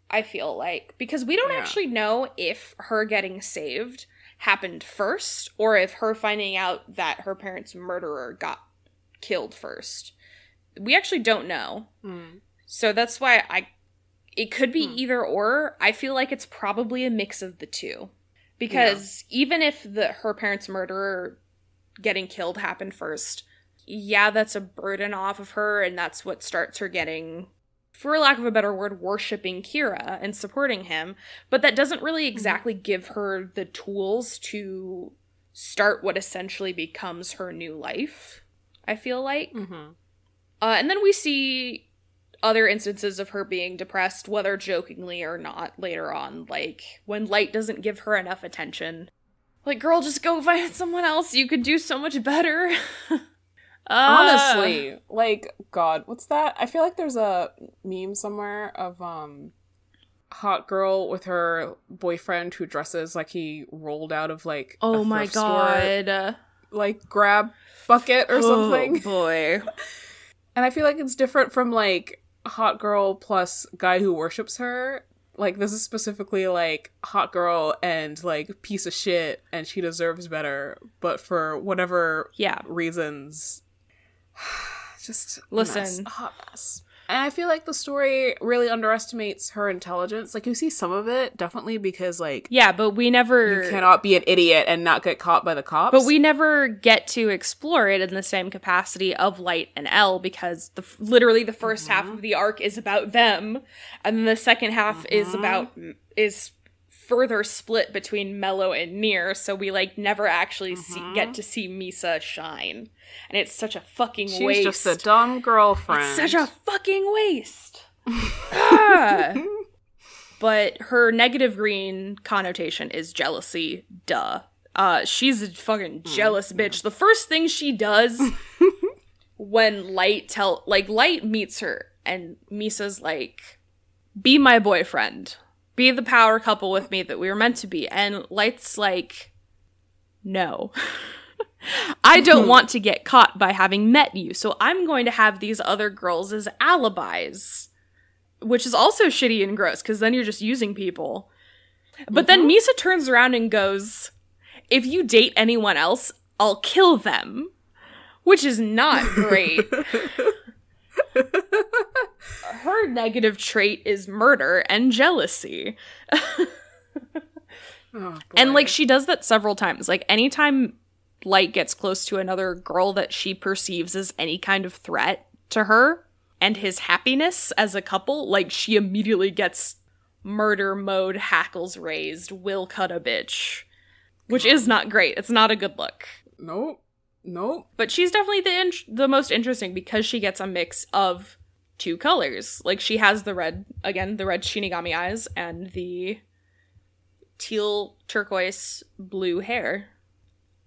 I feel like, because we don't Yeah. actually know if her getting saved happened first or if her finding out that her parents' murderer got killed first. We actually don't know. Mm. So that's why I it could be Hmm. either or. I feel like it's probably a mix of the two. Because even if the her parents' murderer getting killed happened first, yeah, that's a burden off of her and that's what starts her getting for lack of a better word worshiping Kira and supporting him, but that doesn't really exactly give her the tools to start what essentially becomes her new life. I feel like. Mhm. Uh, and then we see other instances of her being depressed, whether jokingly or not, later on. Like when Light doesn't give her enough attention. Like, girl, just go find someone else. You could do so much better. Uh, Honestly, like God, what's that? I feel like there's a meme somewhere of um hot girl with her boyfriend who dresses like he rolled out of like oh a my thrift store, god. like grab bucket or something. Oh boy. And I feel like it's different from like hot girl plus guy who worships her. Like this is specifically like hot girl and like piece of shit and she deserves better, but for whatever Yeah. reasons just Listen. mess, a hot mess. And I feel like the story really underestimates her intelligence. Like you see some of it definitely because like Yeah, but we never you cannot be an idiot and not get caught by the cops. But we never get to explore it in the same capacity of Light and L because the literally the 1st half mm-hmm. of the arc is about them, and then the second half is mm-hmm. about is further split between Mello and Near. So we like never actually see, get to see Misa shine, and it's such a fucking she's waste. She's just a dumb girlfriend. It's such a fucking waste. Ah. But her negative green connotation is jealousy. Duh. Uh, she's a fucking jealous bitch. The first thing she does when Light tell like Light meets her and Misa's like, "Be my boyfriend. Be the power couple with me that we were meant to be." And Light's like, "No." I don't want to get caught by having met you, so I'm going to have these other girls as alibis. Which is also shitty and gross, because then you're just using people. But then mm-hmm. Misa turns around and goes, If you date anyone else, I'll kill them. Which is not great. Her negative trait is murder and jealousy. Oh, And like she does that several times. Like anytime Light gets close to another girl that she perceives as any kind of threat to her and his happiness as a couple, like she immediately gets murder mode, hackles raised, will cut a bitch. Which is not great. It's not a good look. nope, nope. But she's definitely the in- the most interesting because she gets a mix of two colors. Like she has the red again, the red Shinigami eyes and the teal turquoise blue hair.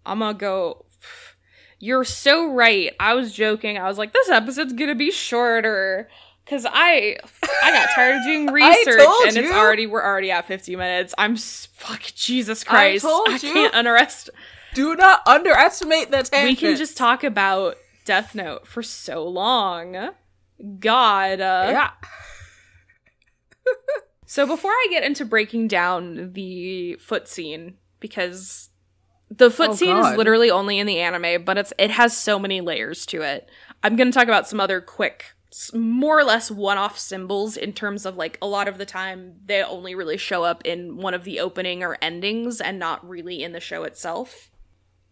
I'm gonna go. You're so right. I was joking. I was like, this episode's gonna be shorter. Cause I I got tired of doing research and it's you. already we're already at 50 minutes. I'm s- fuck Jesus Christ. told I can't underestimate Do not underestimate the we can just talk about Death Note for so long. God. Uh, Yeah. So before I get into breaking down the foot scene, because the foot Oh, scene is literally only in the anime, but it's it has so many layers to it. I'm gonna talk about some other quick, more or less one-off symbols in terms of like a lot of the time they only really show up in one of the opening or endings and not really in the show itself.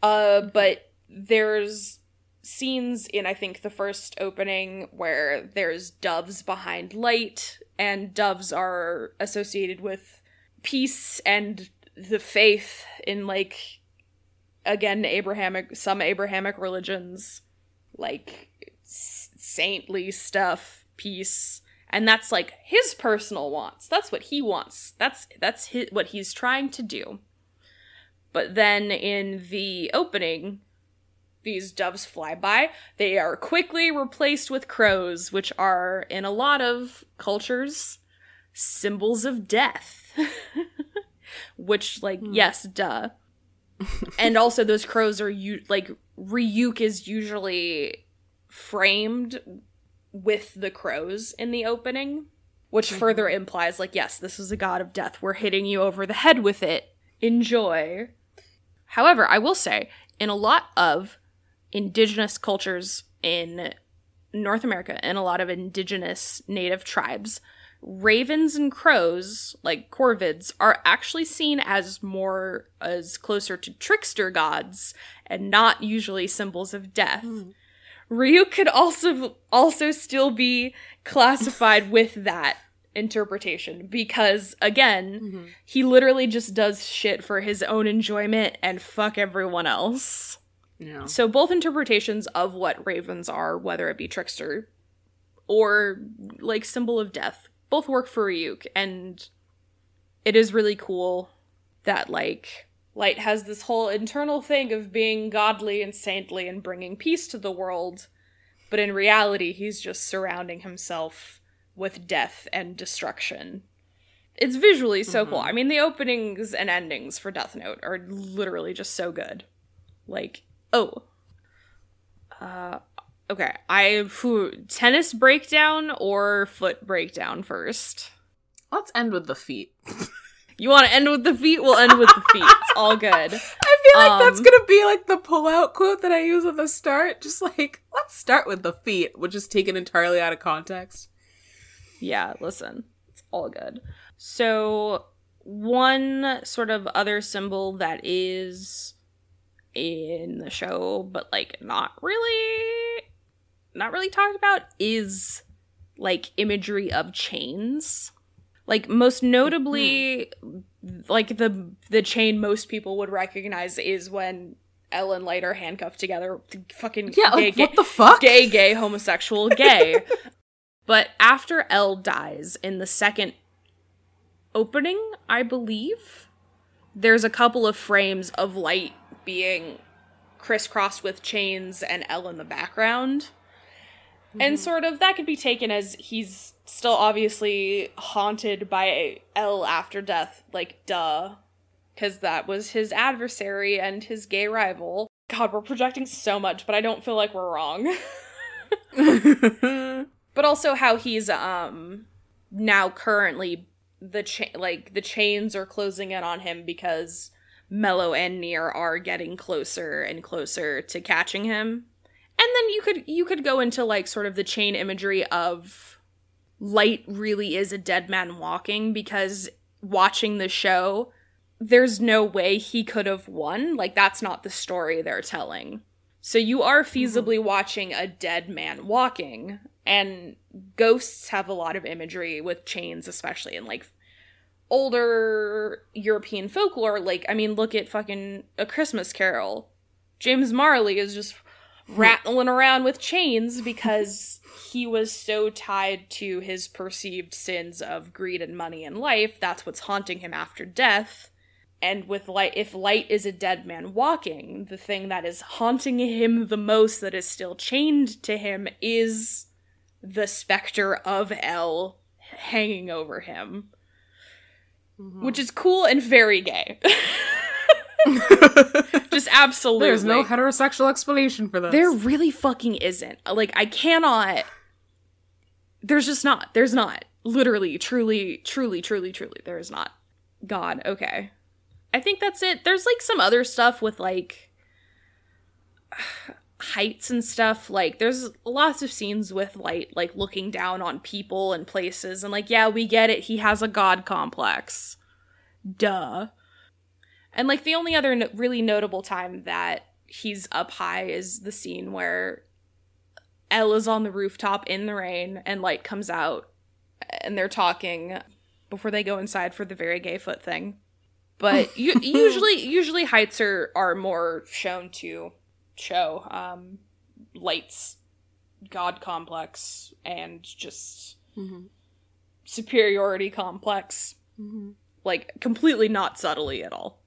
Uh, but there's scenes in I think the first opening where there's doves behind light, and doves are associated with peace and the faith in like again Abrahamic some Abrahamic religions, like saintly stuff, peace. And that's like his personal wants. That's what he wants. That's that's his, what he's trying to do. But then in the opening, these doves fly by. They are quickly replaced with crows, which are, in a lot of cultures, symbols of death. which, like, hmm. yes, duh. and also, those crows are, u- like, Ryuk is usually framed with the crows in the opening, which hmm. further implies, like, yes, this is a god of death. We're hitting you over the head with it. Enjoy. However, I will say, in a lot of indigenous cultures in North America and a lot of indigenous native tribes, ravens and crows, like corvids, are actually seen as more as closer to trickster gods and not usually symbols of death. Hmm. Ryuk could also also still be classified with that interpretation because again, mm-hmm. he literally just does shit for his own enjoyment and fuck everyone else. Yeah. So both interpretations of what ravens are, whether it be trickster or like symbol of death, both work for Ryuk, and it is really cool that like Light has this whole internal thing of being godly and saintly and bringing peace to the world, but in reality he's just surrounding himself with death and destruction. It's visually so cool. I mean, the openings and endings for Death Note are literally just so good. Like, oh. Uh okay. I whew, tennis breakdown or foot breakdown first. Let's end with the feet. You want to end with the feet? We'll end with the feet. It's all good. I feel like Um, that's gonna be like the pull-out quote that I use at the start. Just like let's start with the feet, which is taken entirely out of context. Yeah, listen, it's all good. So, one sort of other symbol that is in the show, but like not really, not really talked about, is like imagery of chains. Like most notably, mm-hmm. like the the chain most people would recognize is when L and Light are handcuffed together. Fucking Yeah, gay, like gay, what the fuck? gay, gay, homosexual, gay. but after L dies in the second opening, I believe, there's a couple of frames of light being crisscrossed with chains and L in the background. And hmm. sort of that could be taken as he's still obviously haunted by L after death, like duh. Because that was his adversary and his gay rival. God, we're projecting so much, but I don't feel like we're wrong. but also how he's um now currently the cha- like the chains are closing in on him because Mello and Near are getting closer and closer to catching him. And then you could you could go into like sort of the chain imagery of light really is a dead man walking because watching the show there's no way he could have won. Like that's not the story they're telling. So you are feasibly watching a dead man walking, and ghosts have a lot of imagery with chains, especially in like older European folklore. Like, I mean, look at fucking A Christmas Carol. James Marley is just rattling around with chains because he was so tied to his perceived sins of greed and money and life. That's what's haunting him after death. And with light, if light is a dead man walking, the thing that is haunting him the most, that is still chained to him, is the specter of L hanging over him, mm-hmm. which is cool and very gay. Just absolutely. There's no heterosexual explanation for this. There really fucking isn't. Like, I cannot. There's just not. There's not. Literally, truly, truly, truly, truly, there is not. God, okay. I think that's it. There's like some other stuff with like heights and stuff. Like, there's lots of scenes with light, like looking down on people and places. And like, yeah, we get it. He has a god complex. Duh. And like the only other no- really notable time that he's up high is the scene where L is on the rooftop in the rain and light comes out and they're talking before they go inside for the very gay foot thing. But u- usually usually heights are are more shown to show um light's god complex and just Mhm. superiority complex Mhm. like completely not subtly at all.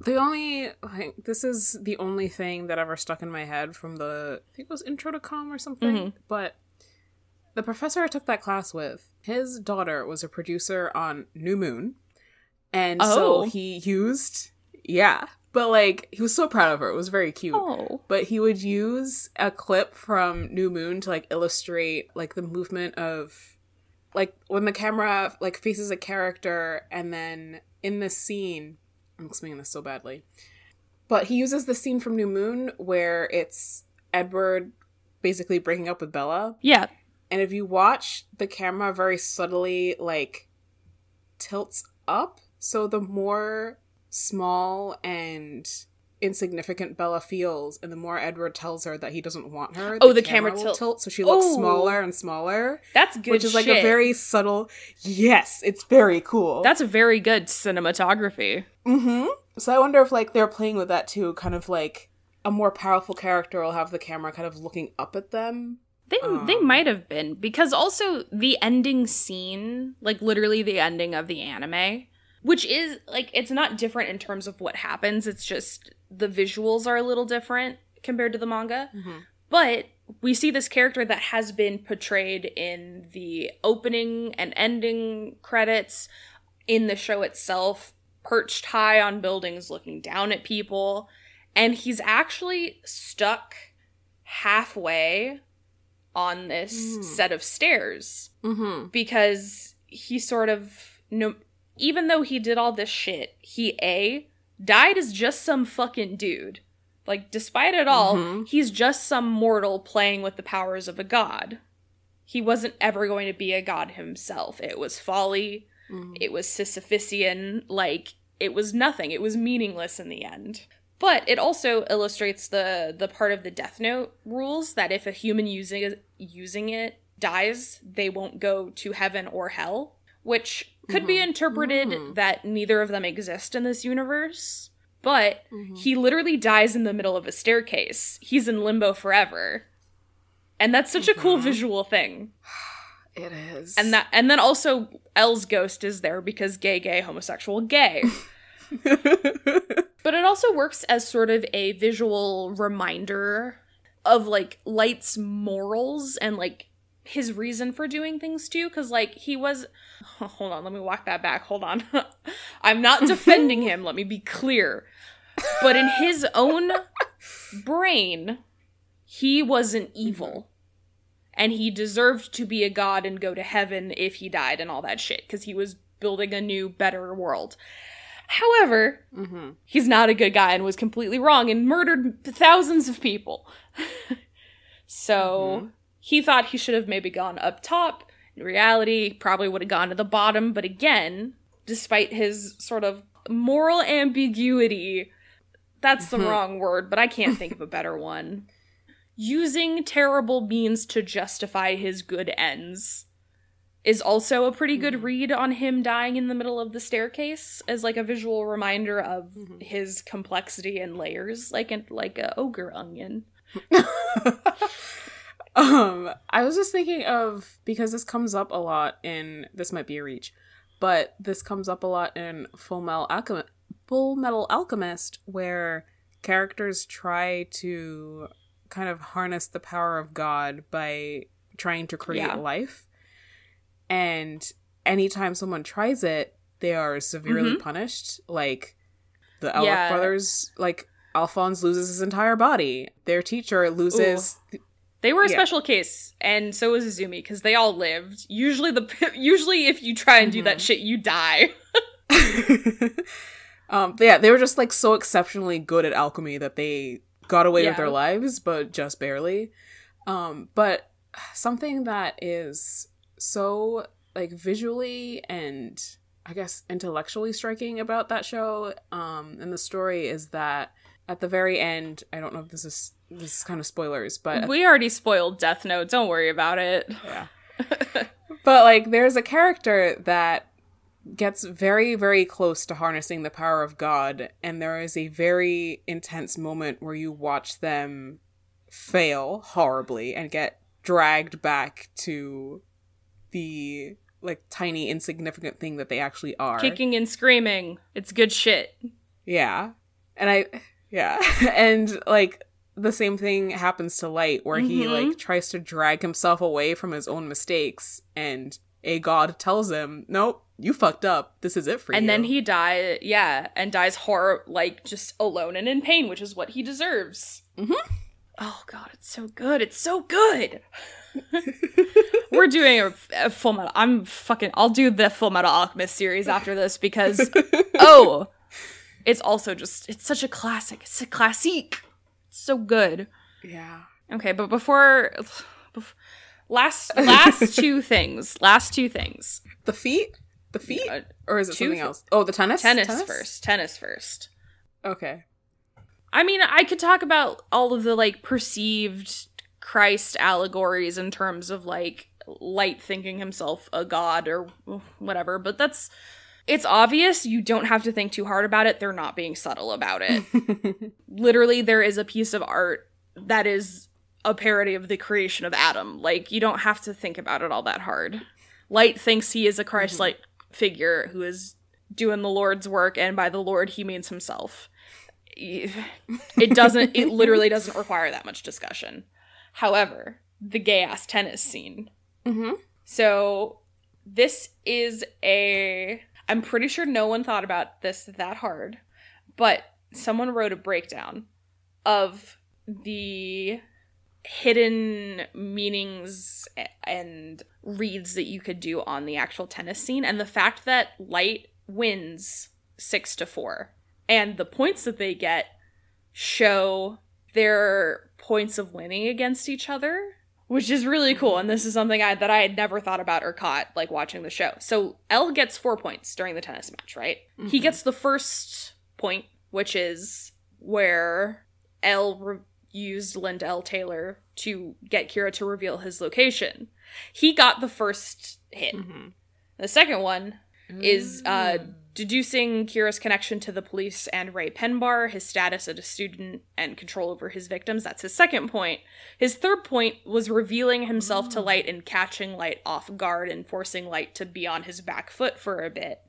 The only like this is the only thing that ever stuck in my head from the I think it was Intro to Com or something. Mhm. But the professor I took that class with, his daughter was a producer on New Moon, and Oh. so he used yeah, but like he was so proud of her. It was very cute. Oh. But he would use a clip from New Moon to like illustrate like the movement of like when the camera like faces a character and then in the scene I'm explaining this so badly. But he uses the scene from New Moon where it's Edward basically breaking up with Bella. Yeah. And if you watch the camera very subtly like tilts up, so the more small and insignificant Bella feels, and the more Edward tells her that he doesn't want her. Oh, the camera will tilt- tilt, so she looks Oh. smaller and smaller, That's good. which is like a very subtle. Yes, it's very cool. That's a very good cinematography. Mm-hmm. So I wonder if like they're playing with that too, kind of like a more powerful character will have the camera kind of looking up at them. They they Um. might have been because also the ending scene, like literally the ending of the anime, which is like it's not different in terms of what happens. It's just the visuals are a little different compared to the manga. But we see this character that has been portrayed in the opening and ending credits in the show itself, perched high on buildings looking down at people, and he's actually stuck halfway on this Mm. set of stairs Mm-hmm. because he sort of no even though he did all this shit, he A died as just some fucking dude. Like, despite it all, Mhm. he's just some mortal playing with the powers of a god. He wasn't ever going to be a god himself. It was folly. Mhm. It was Sisyphusian. Like, it was nothing. It was meaningless in the end. But it also illustrates the the part of the Death Note rules that if a human using using it dies, they won't go to heaven or hell, which could be Mhm. interpreted Mm. that neither of them exist in this universe. But Mhm. he literally dies in the middle of a staircase. He's in limbo forever. And that's such a cool Mhm. visual thing. It is. And that and then also L's ghost is there because gay gay homosexual gay. But it also works as sort of a visual reminder of like Light's morals and like his reason for doing things too. Cause like he was. Hold on, let me walk that back. Hold on. I'm not defending him, let me be clear. But in his own brain, he wasn't evil. And he deserved to be a god and go to heaven if he died and all that shit. Because he was building a new, better world. However, hmm he's not a good guy and was completely wrong and murdered thousands of people. so Mhm. He thought he should have maybe gone up top. In reality, probably would have gone to the bottom. But again, despite his sort of moral ambiguity, that's the Mhm. wrong word, but I can't think of a better one. Using terrible means to justify his good ends is also a pretty good Mhm. read on him dying in the middle of the staircase as like a visual reminder of Mhm. his complexity and layers like an like a ogre onion um, I was just thinking of because this comes up a lot in this might be a reach, but this comes up a lot in Full Metal Alchemist, Full Metal Alchemist, where characters try to kind of harness the power of God by trying to create Yeah. life, and anytime someone tries it, they are severely punished. Like the Elric Yeah. brothers, like Alphonse loses his entire body. Their teacher loses they were a Yeah. special case and so was izumi because they all lived usually the usually if you try and do that Mhm. shit you die um, yeah, they were just like so exceptionally good at alchemy that they got away with their lives, but just barely. Um, but something that is so like visually and I guess intellectually striking about that show um, and the story is that at the very end, I don't know if this is this is kind of spoilers, but we already spoiled death note. Don't worry about it. Yeah. but like there's a character that gets very very close to harnessing the power of god and there is a very intense moment where you watch them fail horribly and get dragged back to the like tiny insignificant thing that they actually are. Kicking and screaming. It's good shit. Yeah. And I yeah. and like the same thing happens to Light where he Mhm. like tries to drag himself away from his own mistakes and a god tells him, "Nope, you fucked up. This is it for you." and then he die yeah and dies horror like just alone and in pain which is what he deserves Mhm. oh god it's so good it's so good we're doing a, a full metal i'm fucking i'll do the full metal alchemist series after this because oh it's also just it's such a classic it's a classique it's so good yeah. okay but before bef- last last two things last two things The feet? The feet? Uh, or is it something thi- else? Oh, the tennis? tennis first tennis first Okay. I mean, I could talk about all of the like perceived Christ allegories in terms of like light thinking himself a god or whatever, but that's it's obvious. You don't have to think too hard about it. They're not being subtle about it. Literally, there is a piece of art that is a parody of the creation of Adam. Like, you don't have to think about it all that hard. Light thinks he is a Christ like figure who is doing the Lord's work, and by the Lord, he means himself. It doesn't, it literally doesn't require that much discussion. However, the gay ass tennis scene. mm-hmm. So, this is a. I'm pretty sure no one thought about this that hard, but someone wrote a breakdown of the hidden meanings and reads that you could do on the actual tennis scene and the fact that light wins 6 to 4 and the points that they get show their points of winning against each other, which is really cool. And this is something I that I had never thought about or caught like watching the show. So L gets four points during the tennis match, right? He gets the first point, which is where L re- used Lind L. Tailor to get Kira to reveal his location. He got the first hit. Mm-hmm. The second one is uh, mm. deducing Kira's connection to the police and Raye Penber, his status as a student, and control over his victims. That's his second point. His third point was revealing himself to mm. Light and catching Light off guard and forcing Light to be on his back foot for a bit.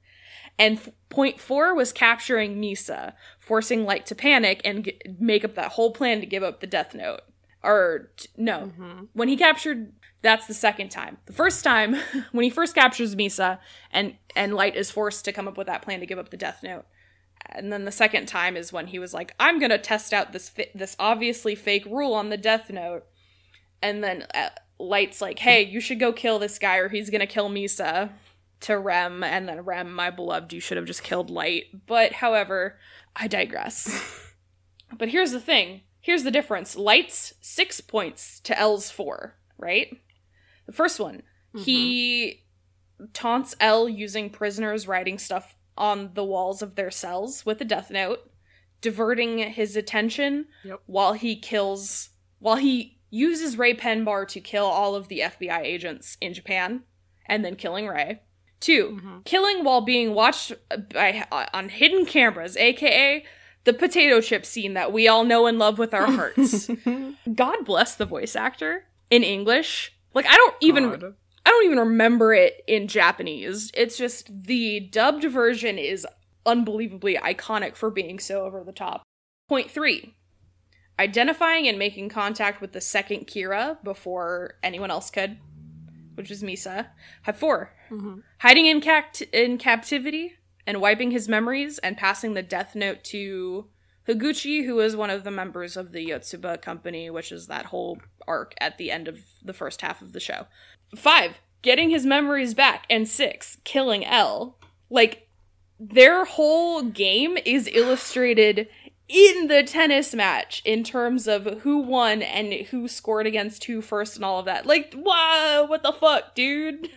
And f- point four was capturing Misa, forcing Light to panic and g- make up that whole plan to give up the Death Note. Or, t- no, mm-hmm. when he captured that's the second time. The first time, when he first captures Misa, and and Light is forced to come up with that plan to give up the Death Note. And then the second time is when he was like, "I'm gonna test out this fi- this obviously fake rule on the Death Note." And then uh, Light's like, "Hey, you should go kill this guy, or he's gonna kill Misa." To Rem, and then Rem, my beloved, you should have just killed Light. But however, I digress. but here's the thing. Here's the difference. Light's six points to L's four, right? The first one, he mm-hmm. taunts L using prisoners writing stuff on the walls of their cells with a death note, diverting his attention Yep. while he kills while he uses Raye Penber to kill all of the FBI agents in Japan and then killing Raye. 2 mm-hmm. killing while being watched by uh, on hidden cameras, aka the potato chip scene that we all know and love with our hearts. God bless the voice actor in English. Like I don't even God. I don't even remember it in Japanese. It's just the dubbed version is unbelievably iconic for being so over the top. Point 3. Identifying and making contact with the second Kira before anyone else could, which was Misa. Have 4. Mhm. Hiding in, cact- in captivity and wiping his memories and passing the death note to Higuchi, who is one of the members of the Yotsuba company, which is that whole arc at the end of the first half of the show. Five, getting his memories back. And six, killing L. Like, their whole game is illustrated in the tennis match in terms of who won and who scored against who first and all of that. Like, wow, what the fuck, dude?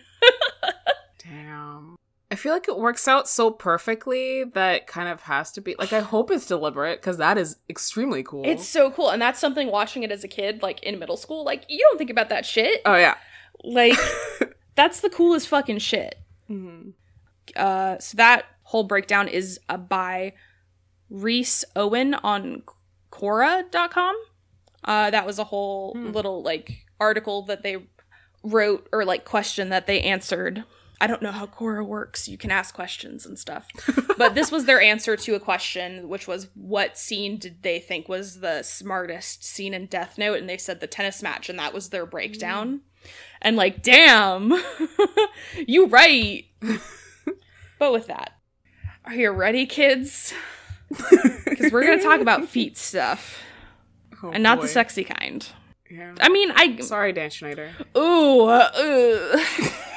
Damn. I feel like it works out so perfectly that it kind of has to be like I hope it's deliberate because that is extremely cool. It's so cool. And that's something watching it as a kid, like in middle school, like, you don't think about that shit. oh yeah. Like, that's the coolest fucking shit. Mhm. Uh, so that whole breakdown is uh, by Reese Owen on Quora.com. Uh, that was a whole Hmm. little like article that they wrote or like question that they answered. I don't know how Quora works. You can ask questions and stuff. but this was their answer to a question, which was what scene did they think was the smartest scene in Death Note? And they said the tennis match, and that was their breakdown. And like, damn, you right. but with that, are you ready, kids? Because we're gonna talk about feet stuff, Oh, and not the sexy kind. Yeah. I mean, I Sorry, Dan Schneider. Ooh. uh.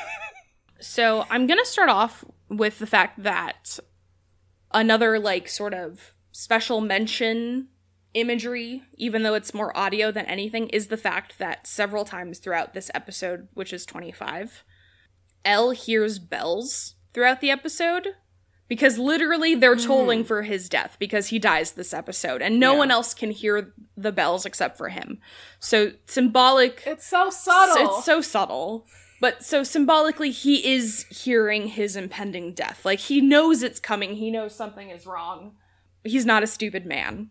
so I'm gonna start off with the fact that another like sort of special mention imagery, even though it's more audio than anything, is the fact that several times throughout this episode, which is 25, L hears bells throughout the episode. Because literally they're hmm. tolling for his death because he dies this episode, and no Yeah. one else can hear the bells except for him. So symbolic It's so so- It's so subtle. But so symbolically, he is hearing his impending death. Like, he knows it's coming. He knows something is wrong. He's not a stupid man.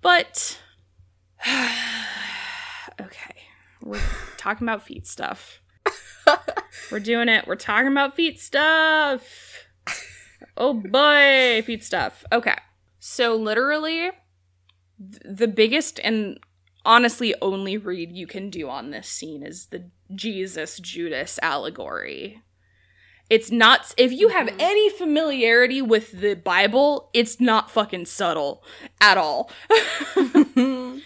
But. okay. We're talking about feet stuff. We're doing it. We're talking about feet stuff. Oh boy, feet stuff. Okay. So, literally, th- the biggest and honestly only read you can do on this scene is the Jesus Judas allegory. It's not if you have mm-hmm. any familiarity with the Bible, it's not fucking subtle at all.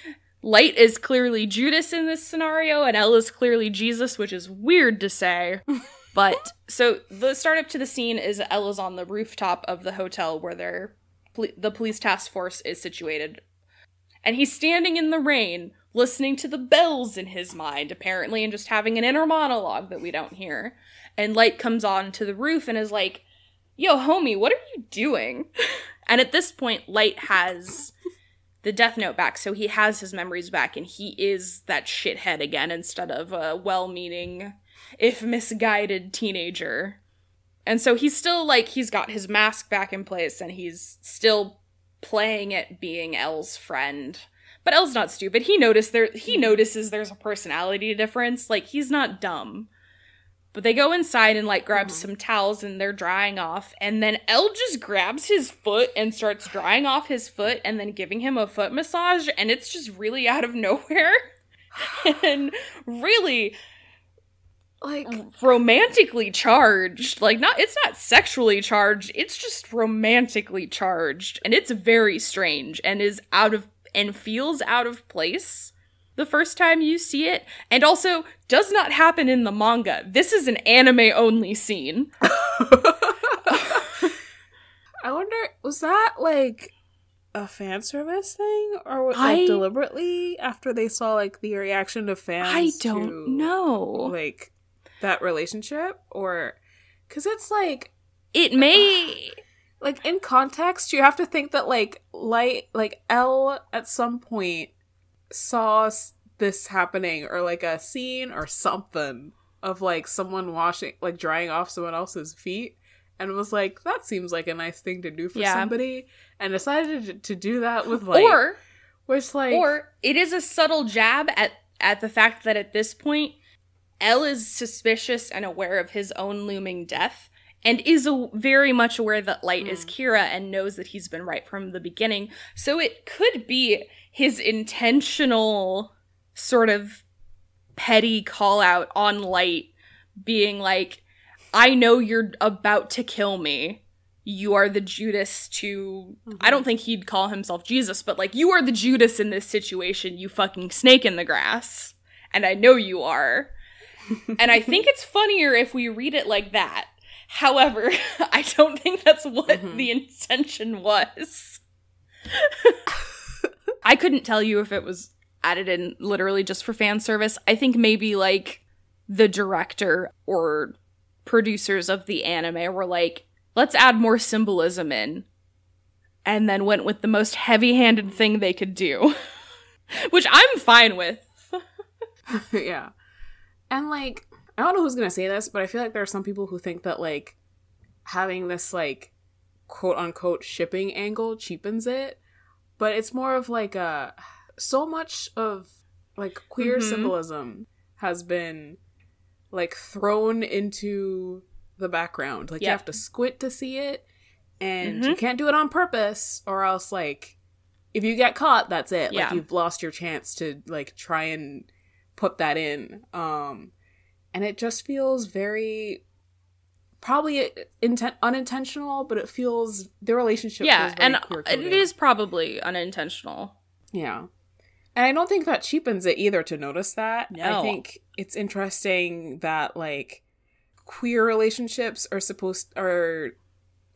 Light is clearly Judas in this scenario and L is clearly Jesus, which is weird to say. But so the startup to the scene is L's on the rooftop of the hotel where they're the police task force is situated. And he's standing in the rain, listening to the bells in his mind, apparently, and just having an inner monologue that we don't hear. And Light comes on to the roof and is like, Yo, homie, what are you doing? And at this point, Light has the Death Note back, so he has his memories back, and he is that shithead again instead of a well meaning, if misguided teenager. And so he's still like, he's got his mask back in place, and he's still playing it being L's friend. But L's not stupid. He noticed there he notices there's a personality difference. Like he's not dumb. But they go inside and like grab mm-hmm. some towels and they're drying off. And then L just grabs his foot and starts drying off his foot and then giving him a foot massage. And it's just really out of nowhere. and really Like, romantically charged. Like not it's not sexually charged, it's just romantically charged. And it's very strange and is out of and feels out of place the first time you see it and also does not happen in the manga. This is an anime only scene. I wonder, was that like a fan service thing, or was I- like deliberately after they saw like the reaction of fans? I don't to, know. like that relationship, or because it's like It may like in context, you have to think that like light like L at some point saw this happening, or like a scene or something of like someone washing like drying off someone else's feet. And was like, that seems like a nice thing to do for Yeah. somebody, and decided to, to do that with like, or which like, or it is a subtle jab at at the fact that at this point L is suspicious and aware of his own looming death and is a- very much aware that Light is mm. Kira and knows that he's been right from the beginning. So it could be his intentional sort of petty call out on Light being like I know you're about to kill me. You are the Judas to mm-hmm. I don't think he'd call himself Jesus, but like you are the Judas in this situation, you fucking snake in the grass. And I know you are. And I think it's funnier if we read it like that. However, I don't think that's what Mhm. the intention was. I couldn't tell you if it was added in literally just for fan service. I think maybe like the director or producers of the anime were like, let's add more symbolism in. And then went with the most heavy handed thing they could do. Which I'm fine with. yeah. And like, I don't know who's gonna say this, but I feel like there are some people who think that like having this like quote unquote shipping angle cheapens it. But it's more of like a so much of like queer Mhm. symbolism has been like thrown into the background. Like you have to squint to see it and Mhm. you can't do it on purpose or else like if you get caught, that's it. Yeah. Like you've lost your chance to like try and put that in. Um and it just feels very probably intent unintentional, but it feels the relationship yeah, and it is probably unintentional. Yeah. And I don't think that cheapens it either to notice that. No. I think it's interesting that like queer relationships are supposed are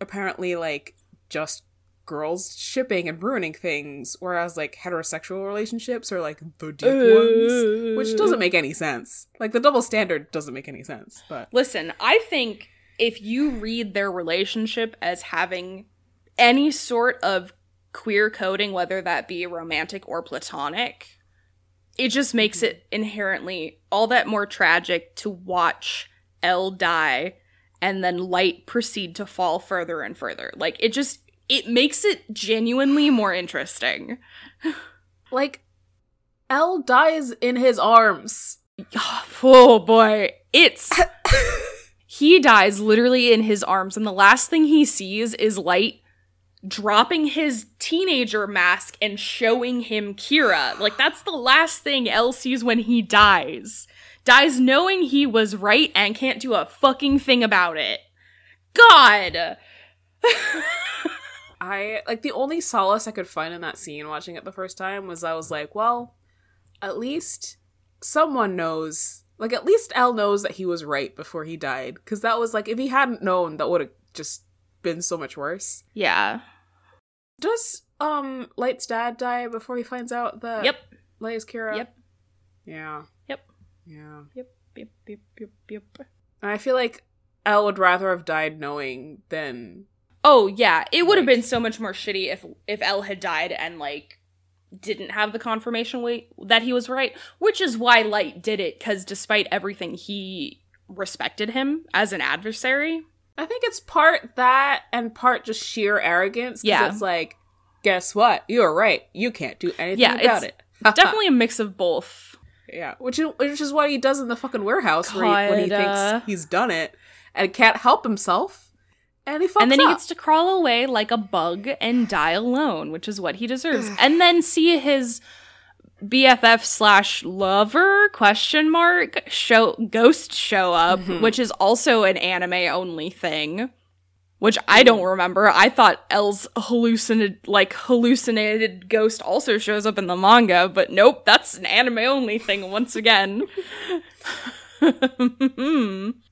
apparently like just girls shipping and ruining things, whereas like heterosexual relationships are like the deep ones. Which doesn't make any sense. Like the double standard doesn't make any sense. But Listen, I think if you read their relationship as having any sort of queer coding, whether that be romantic or platonic, it just makes mm-hmm. it inherently all that more tragic to watch L die and then light proceed to fall further and further. Like it just it makes it genuinely more interesting. like L dies in his arms. Oh boy, it's he dies literally in his arms, and the last thing he sees is Light dropping his teenager mask and showing him Kira. Like that's the last thing L sees when he dies. Dies knowing he was right and can't do a fucking thing about it. God. I like the only solace I could find in that scene watching it the first time was I was like, well, at least someone knows. Like at least L knows that he was right before he died because that was like if he hadn't known that would have just been so much worse. Yeah. Does um Light's dad die before he finds out that Yep. Light is Kira? Yep. Yeah. Yep. Yeah. Yep. Yep. Yep. Yep. Yep. And I feel like L would rather have died knowing than Oh yeah, it would have been so much more shitty if if L had died and like didn't have the confirmation wait that he was right, which is why Light did it cuz despite everything he respected him as an adversary. I think it's part that and part just sheer arrogance. Yeah. It's like, guess what? You're right. You can't do anything Yeah, about it's it. Definitely a mix of both. Yeah. Which is which is what he does in the fucking warehouse where he, when he thinks he's done it and can't help himself. And he and then he gets to crawl away like a bug and die alone, which is what he deserves. and then see his BFF slash lover question mark show ghost show up, Mhm. which is also an anime only thing. Which I don't remember. I thought L's hallucinated like hallucinated ghost also shows up in the manga, but nope, that's an anime only thing once again.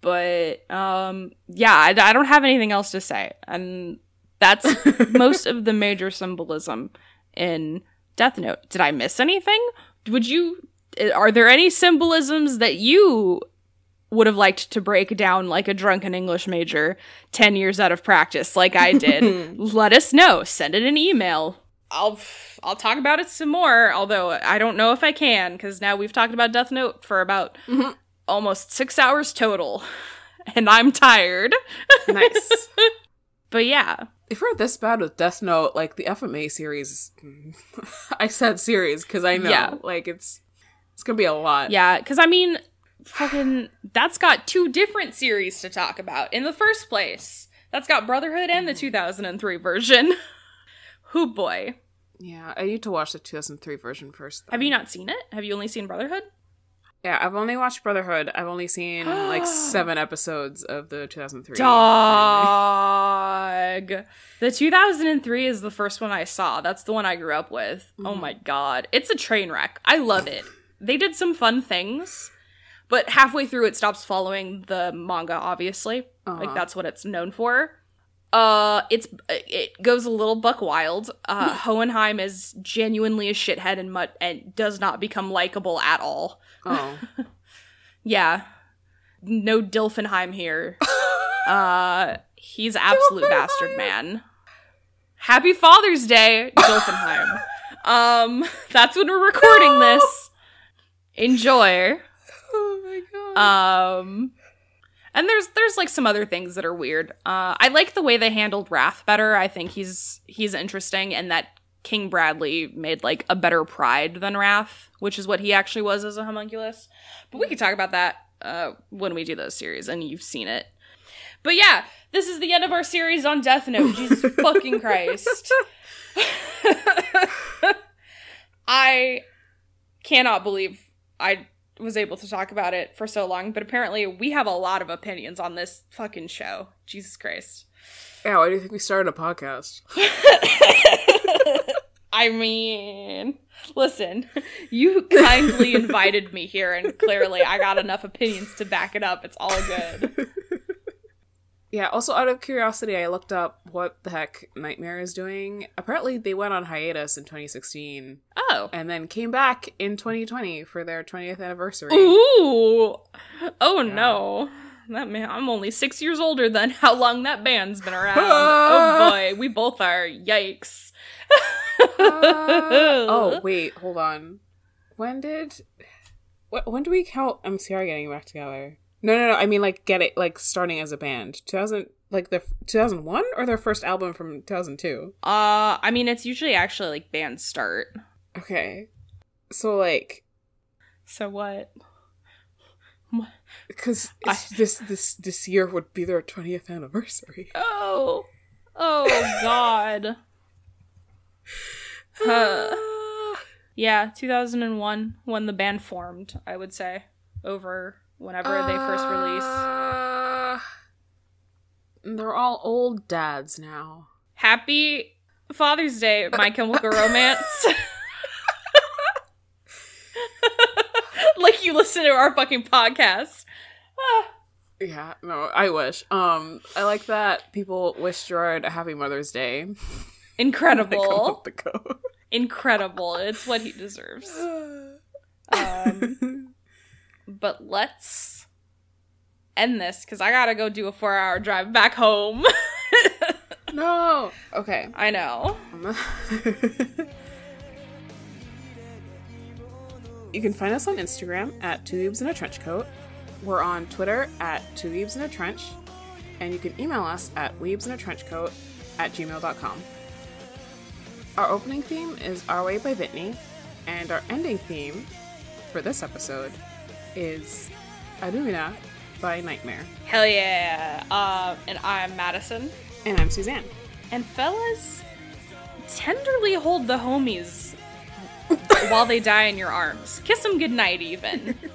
but um yeah, I, I don't have anything else to say. And that's most of the major symbolism in Death Note. Did I miss anything? Would you are there any symbolisms that you would have liked to break down like a drunken English major 10 years out of practice like I did? Let us know. Send it an email. I'll I'll talk about it some more, although I don't know if I can cuz now we've talked about Death Note for about Mhm. Almost 6 hours total and I'm tired. nice. But yeah, if we're this bad with Death Note, like the FMA series, I said series because I know, Yeah. like it's it's gonna be a lot. Yeah, because I mean, fucking, that's got two different series to talk about in the first place. That's got Brotherhood and the mm-hmm. 2003 version. Who boy. yeah. I need to watch the 2003 version first. though. Have you not seen it? Have you only seen Brotherhood? Yeah, I've only watched Brotherhood. I've only seen like seven episodes of the 2003. Dog. The 2003 is the first one I saw. That's the one I grew up with. Oh Mhm. my god. It's a train wreck. I love it. They did some fun things, but halfway through it stops following the manga, obviously. Like Uh-huh. that's what it's known for. Uh it's it goes a little buck wild. Uh Hohenheim is genuinely a shithead and mut and does not become likable at all. Oh. Yeah. No Dilfenheim here. uh he's absolute bastard man. Happy Father's Day, Dilfenheim. um that's when we're recording this. Enjoy. oh my god. Um and there's there's like some other things that are weird. Uh I like the way they handled Wrath better. I think he's he's interesting and that King Bradley made like a better pride than Wrath, which is what he actually was as a homunculus. But we could talk about that uh when we do those series and you've seen it. But yeah, this is the end of our series on Death Note. Jesus fucking Christ. I cannot believe I was able to talk about it for so long, but apparently we have a lot of opinions on this fucking show. Jesus Christ. yeah, why do you think we started a podcast? I mean, listen, you kindly invited me here, and clearly I got enough opinions to back it up. It's all good. Yeah, also out of curiosity, I looked up what the heck Nightmare is doing. Apparently, they went on hiatus in 2016 Oh. and then came back in 2020 for their 20th anniversary. Ooh. Oh Yeah. no. That man, I'm only six years older than how long that band's been around. oh boy, we both are. Yikes. Uh, oh, wait, hold on. When did. When do we count MCR getting back together? No, no, no. I mean, like, get it, like, starting as a band. 2000, like, the 2001 or their first album from 2002? Uh, I mean, it's usually actually like band start. Okay. So, like, So what? because this this this year would be their 20th anniversary. Oh. Oh God. Huh. Yeah, 2001 when the band formed, I would say, over whenever they first released. Uh, They're all old dads now. Happy Father's Day, My Chemical Romance. like you listen to our fucking podcast. Ah. Yeah, no, I wish. Um, I like that people wish Gerard a happy Mother's Day. Incredible. Incredible. It's what he deserves. Um, but let's end this because I gotta go do a four hour drive back home. no. Okay. I know. you can find us on Instagram at Two Weebs in a Trench Coat. We're on Twitter at Two Weebs in a Trench. And you can email us at weebs in a trench coat at gmail.com. Our opening theme is Our Way by Whitney, and our ending theme for this episode is Alumina by Nightmare. Hell yeah. Uh, and I'm Madison. And I'm Suzanne. And fellas, tenderly hold the homies while they die in your arms. Kiss them goodnight, even.